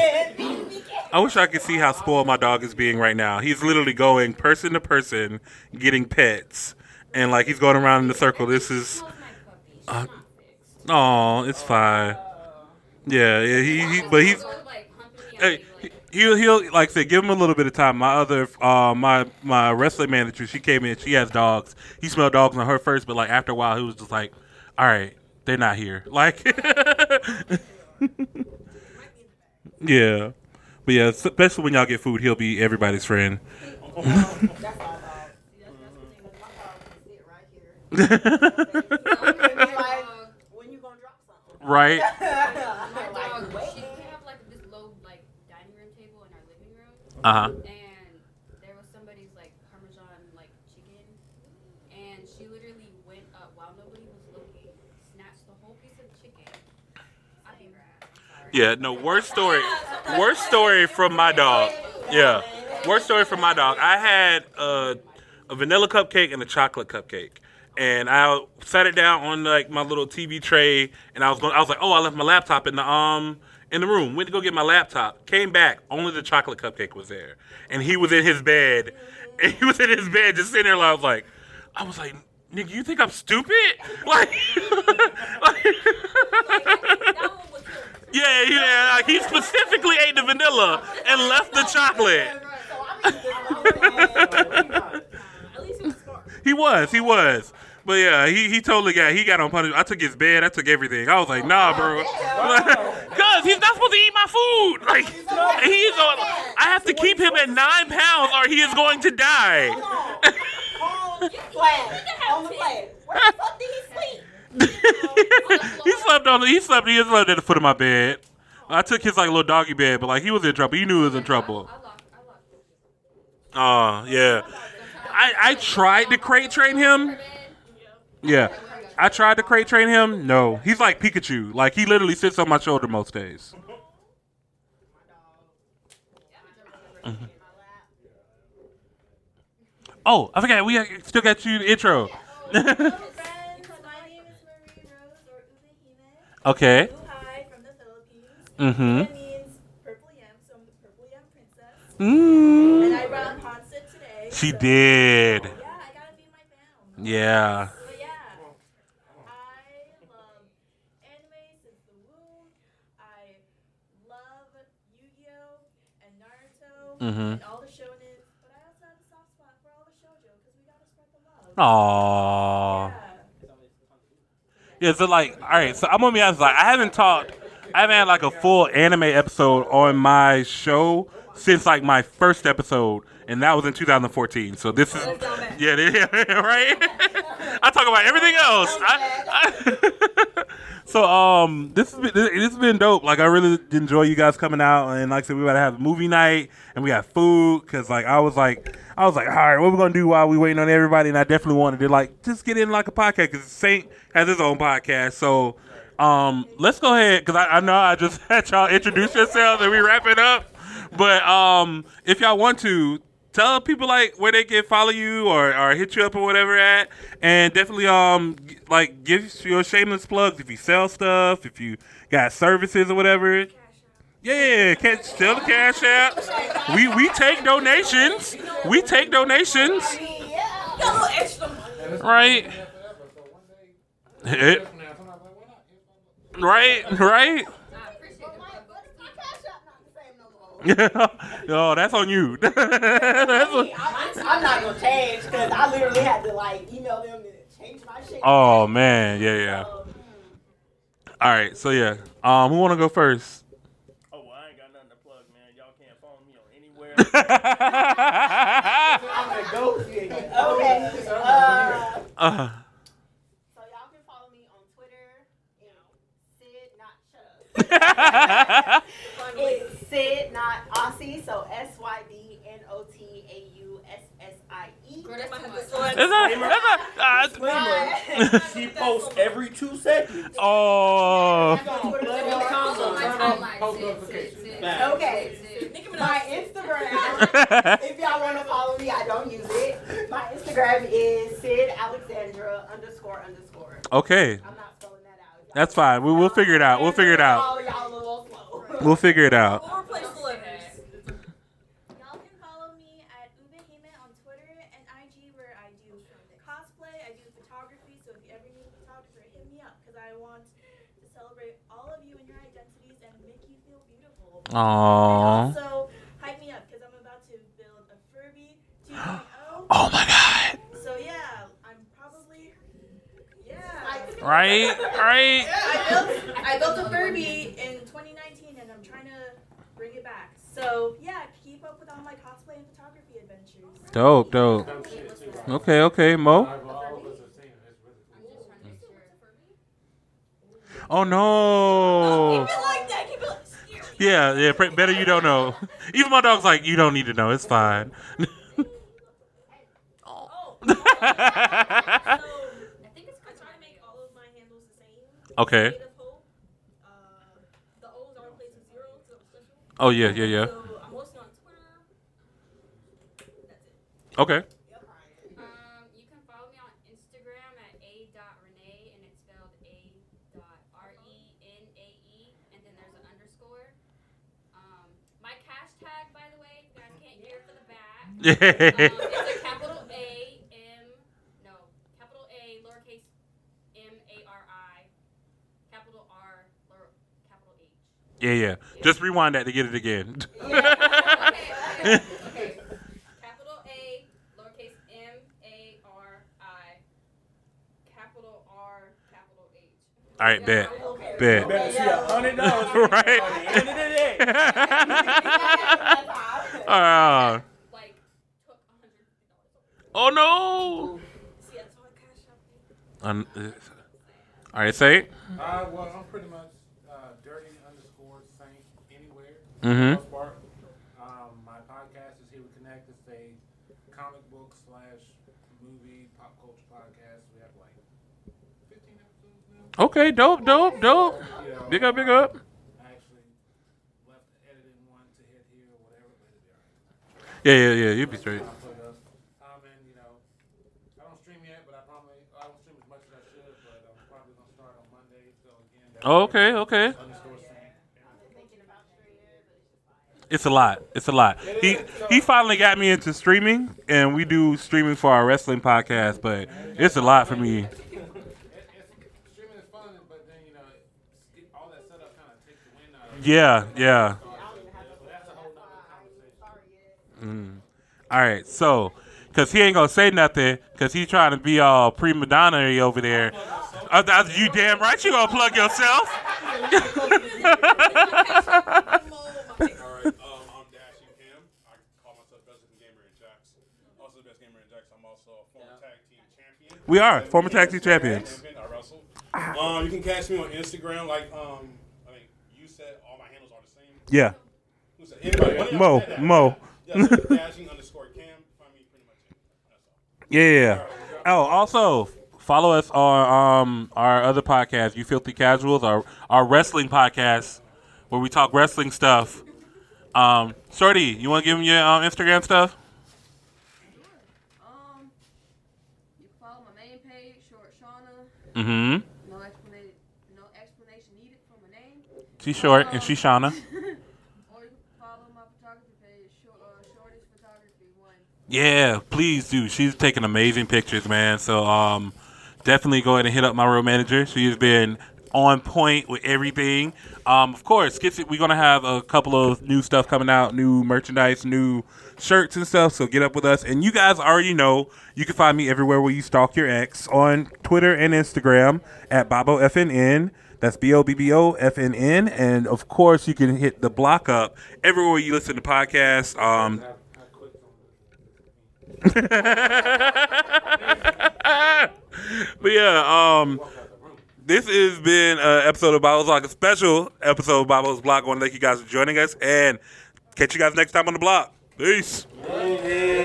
I wish I could see how spoiled my dog is being right now. He's literally going person to person, getting pets, and like he's going around in the circle. This is, Smells my puppy. She's Uh, oh, it's fine. Yeah, yeah. He, he but he's. So, like, humping me, Hey, I'll be like, he'll he'll like I said, give him a little bit of time. My other uh my my wrestling manager, she came in, she has dogs. He smelled dogs on her first, but like after a while he was just like, All right, they're not here. Like Yeah. But yeah, especially when y'all get food, he'll be everybody's friend. That's living room, Uh huh. and there was somebody's like Parmesan like chicken, and she literally went up while nobody was looking, snatched the whole piece of chicken. I think. Yeah. No. Worst story. Worst story from my dog. Yeah. Worst story from my dog. I had uh, a vanilla cupcake and a chocolate cupcake. And I sat it down on like my little TV tray, and I was going. I was like, "Oh, I left my laptop in the um in the room. Went to go get my laptop. Came back, only the chocolate cupcake was there, and he was in his bed. And he was in his bed, just sitting there. I was like, I was like, "Nigga, you think I'm stupid?" Like, like That one was good. yeah, yeah. Like he specifically ate the vanilla and left the chocolate. So I'm even At least he was smart. He was, he was. But yeah, he, he totally got he got on punishment. I took his bed, I took everything. I was like, nah, bro, oh, cause he's not supposed to eat my food. Like he's on. I have to keep him at nine pounds, or he is going to die. on flag. On the flag. Where the fuck did he sleep? he slept on. He slept. He slept at the foot of my bed. I took his like little doggy bed, but like he was in trouble. He knew he was in trouble. I locked, I locked it. Oh yeah. I I tried to crate train him. Yeah. I tried to crate train him. No, he's like Pikachu. Like he literally sits on my shoulder most days. Mhm. Oh, I forgot. We still got you the intro. okay. My name is Marie Rose or Ubahime. okay. Uhay from the Philippines. Mm-hmm. That means purple yam, so I'm the purple yam princess. Mm. And I brought pasta today. She so- did. Yeah, I gotta feed my fam. Yeah. But yeah, I love anime since the womb. I love Yu-Gi-Oh and Naruto Mhm. and all the shonen. But I also have a soft spot for all the shoujo because we gotta spread the Mm-hmm. love. Aww. Yeah. Yeah, so like, all right, so I'm gonna be honest, like, I haven't talked, I haven't had like a full anime episode on my show since like my first episode, and that was in 2014. So this is, yeah, yeah, right. I talk about everything else. I, I, so um, this has been this has been dope. Like, I really enjoy you guys coming out, and like I said, we about to have movie night, and we got food, cause like I was like. I was like, all right, what we gonna do while we waiting on everybody? And I definitely wanted to like just get in like a podcast because Saint has his own podcast. So um, let's go ahead because I, I know I just had y'all introduce yourselves and we wrap it up. But um, if y'all want to, tell people like where they can follow you or, or hit you up or whatever at, and definitely um like give your shameless plugs if you sell stuff, if you got services or whatever. Yeah, can still the cash apps. We we take donations. We take donations. Right. Right, right. I appreciate the My, plug, but but my cash app not the same no oh, that's on you. that's on- I'm, I'm not gonna change because I literally had to like email them to change my shit. oh man, yeah, yeah. So, All right, so yeah. Um, who want to go first? Oh, well, I ain't got nothing to plug, man. Y'all can't follow me on anywhere. I'm gonna go. Okay. Uh, uh, so y'all can follow me on Twitter. You know, Sid, not shut. It's Sid, not Aussie. So S Y D N O T A U S S I E. Girl, that's too much. That- that's not- uh, she posts every two seconds. oh, On my timeline, Post Sid, notifications. Sid, Sid, Facts. Okay. My Instagram, if y'all want to follow me, I don't use it. My Instagram is Sid Alexandra underscore underscore. okay. I'm not spelling that out. That's fine. We will figure it out. We'll figure it out. Oh, y'all a little. We'll figure it out. Aww. Also, hype me up because I'm about to build a Furby 2.0. oh my god. So yeah, I'm probably yeah. right, right. I, built, I built a Furby in 2019 and I'm trying to bring it back. So yeah, keep up with all my cosplay and photography adventures. Dope, dope. Okay, okay, Mo. Mm. Oh no! Oh, keep it like that. Keep it. Like- yeah, yeah. pr- Better you don't know. Even my dog's like, you don't need to know. It's fine. okay. Oh. so, I think it's. I try to make all of my handles the same. Okay. Creative Hope. Uh, the O's are replaced with zeros. So it's special. Oh yeah, yeah, yeah. So I'm mostly on Twitter. That's it. Okay. Um, you can follow me on Instagram at a.renee, and it's spelled a dot r e n a e, and then there's an underscore. Um, my cash tag, by the way, if you guys can't hear for the back, um, Yeah. It's a capital A M, no, capital A lowercase M A R I, capital R, lower, capital H. Yeah, yeah. Just rewind that to get it again. okay, okay, okay. Capital A, lowercase M A R I, capital R, capital H. All right, bet, bet. Better see a hundred dollars Right. by the end of the day. Uh, Like, took a hundred fifty dollars. Oh no. See, that's all I cash out. Um, uh, all right, say it. Uh, well, I'm pretty much uh, dirty underscore saint anywhere. Mhm. For the most part. Um, my podcast is Here We Connect. It's a comic book slash movie pop culture podcast. We have like 15 episodes now. Okay, dope, dope, dope. You know, Big up, big up. I actually left the editing one to hit here or whatever, but it'll be alright. Yeah, yeah, yeah. You'd be straight. I'll put it up. Um, and you know, I don't stream yet, but I probably I don't stream as much as I should, but I'm probably gonna start on Monday. So again, that's Okay, okay. It's a lot. It's a lot. He he finally got me into streaming, and we do streaming for our wrestling podcast. But it's a lot for me. Yeah, yeah. Conversation. All right, so because he ain't gonna say nothing, because he's trying to be all prima donna over there. Uh, that's- you damn right you gonna plug yourself. All right, um, I'm Dashing Cam. I call myself Best Gamer in Jacks. Also the best gamer in Jacks. I'm also a former tag team champion. We are former tag team champions. Champion, I wrestle. Um, you can catch me on Instagram. Like, um, I think you said all my handles are the same. Yeah, Who said anybody? One of y'all Mo. Mo. Yeah, so dashing underscore Cam. Find me pretty much. it. That's all. Yeah. Oh, also follow us on um our other podcast, You Filthy Casuals, our our wrestling podcast, where we talk wrestling stuff. Um, Shorty, you want to give him your um, Instagram stuff? Um, you can follow my main page, Short Shauna. Mm-hmm. No explanation, no explanation needed for my name. She's short and she's Shauna. or you can follow my photography page, Short, uh, Shortest Photography One. Yeah, please do. She's taking amazing pictures, man. So um, definitely go ahead and hit up my road manager. She has been on point with everything. Um, of course, we're gonna have a couple of new stuff coming out, new merchandise, new shirts and stuff. So get up with us. And you guys already know you can find me everywhere where you stalk your ex on Twitter and Instagram at BobboFNN. That's B O B B O F N N. And of course, you can hit the block up everywhere you listen to podcasts. Um, but yeah, um, this has been an episode of Bobbo's Block, a special episode of Bobbo's Block. I want to thank you guys for joining us and catch you guys next time on the block. Peace.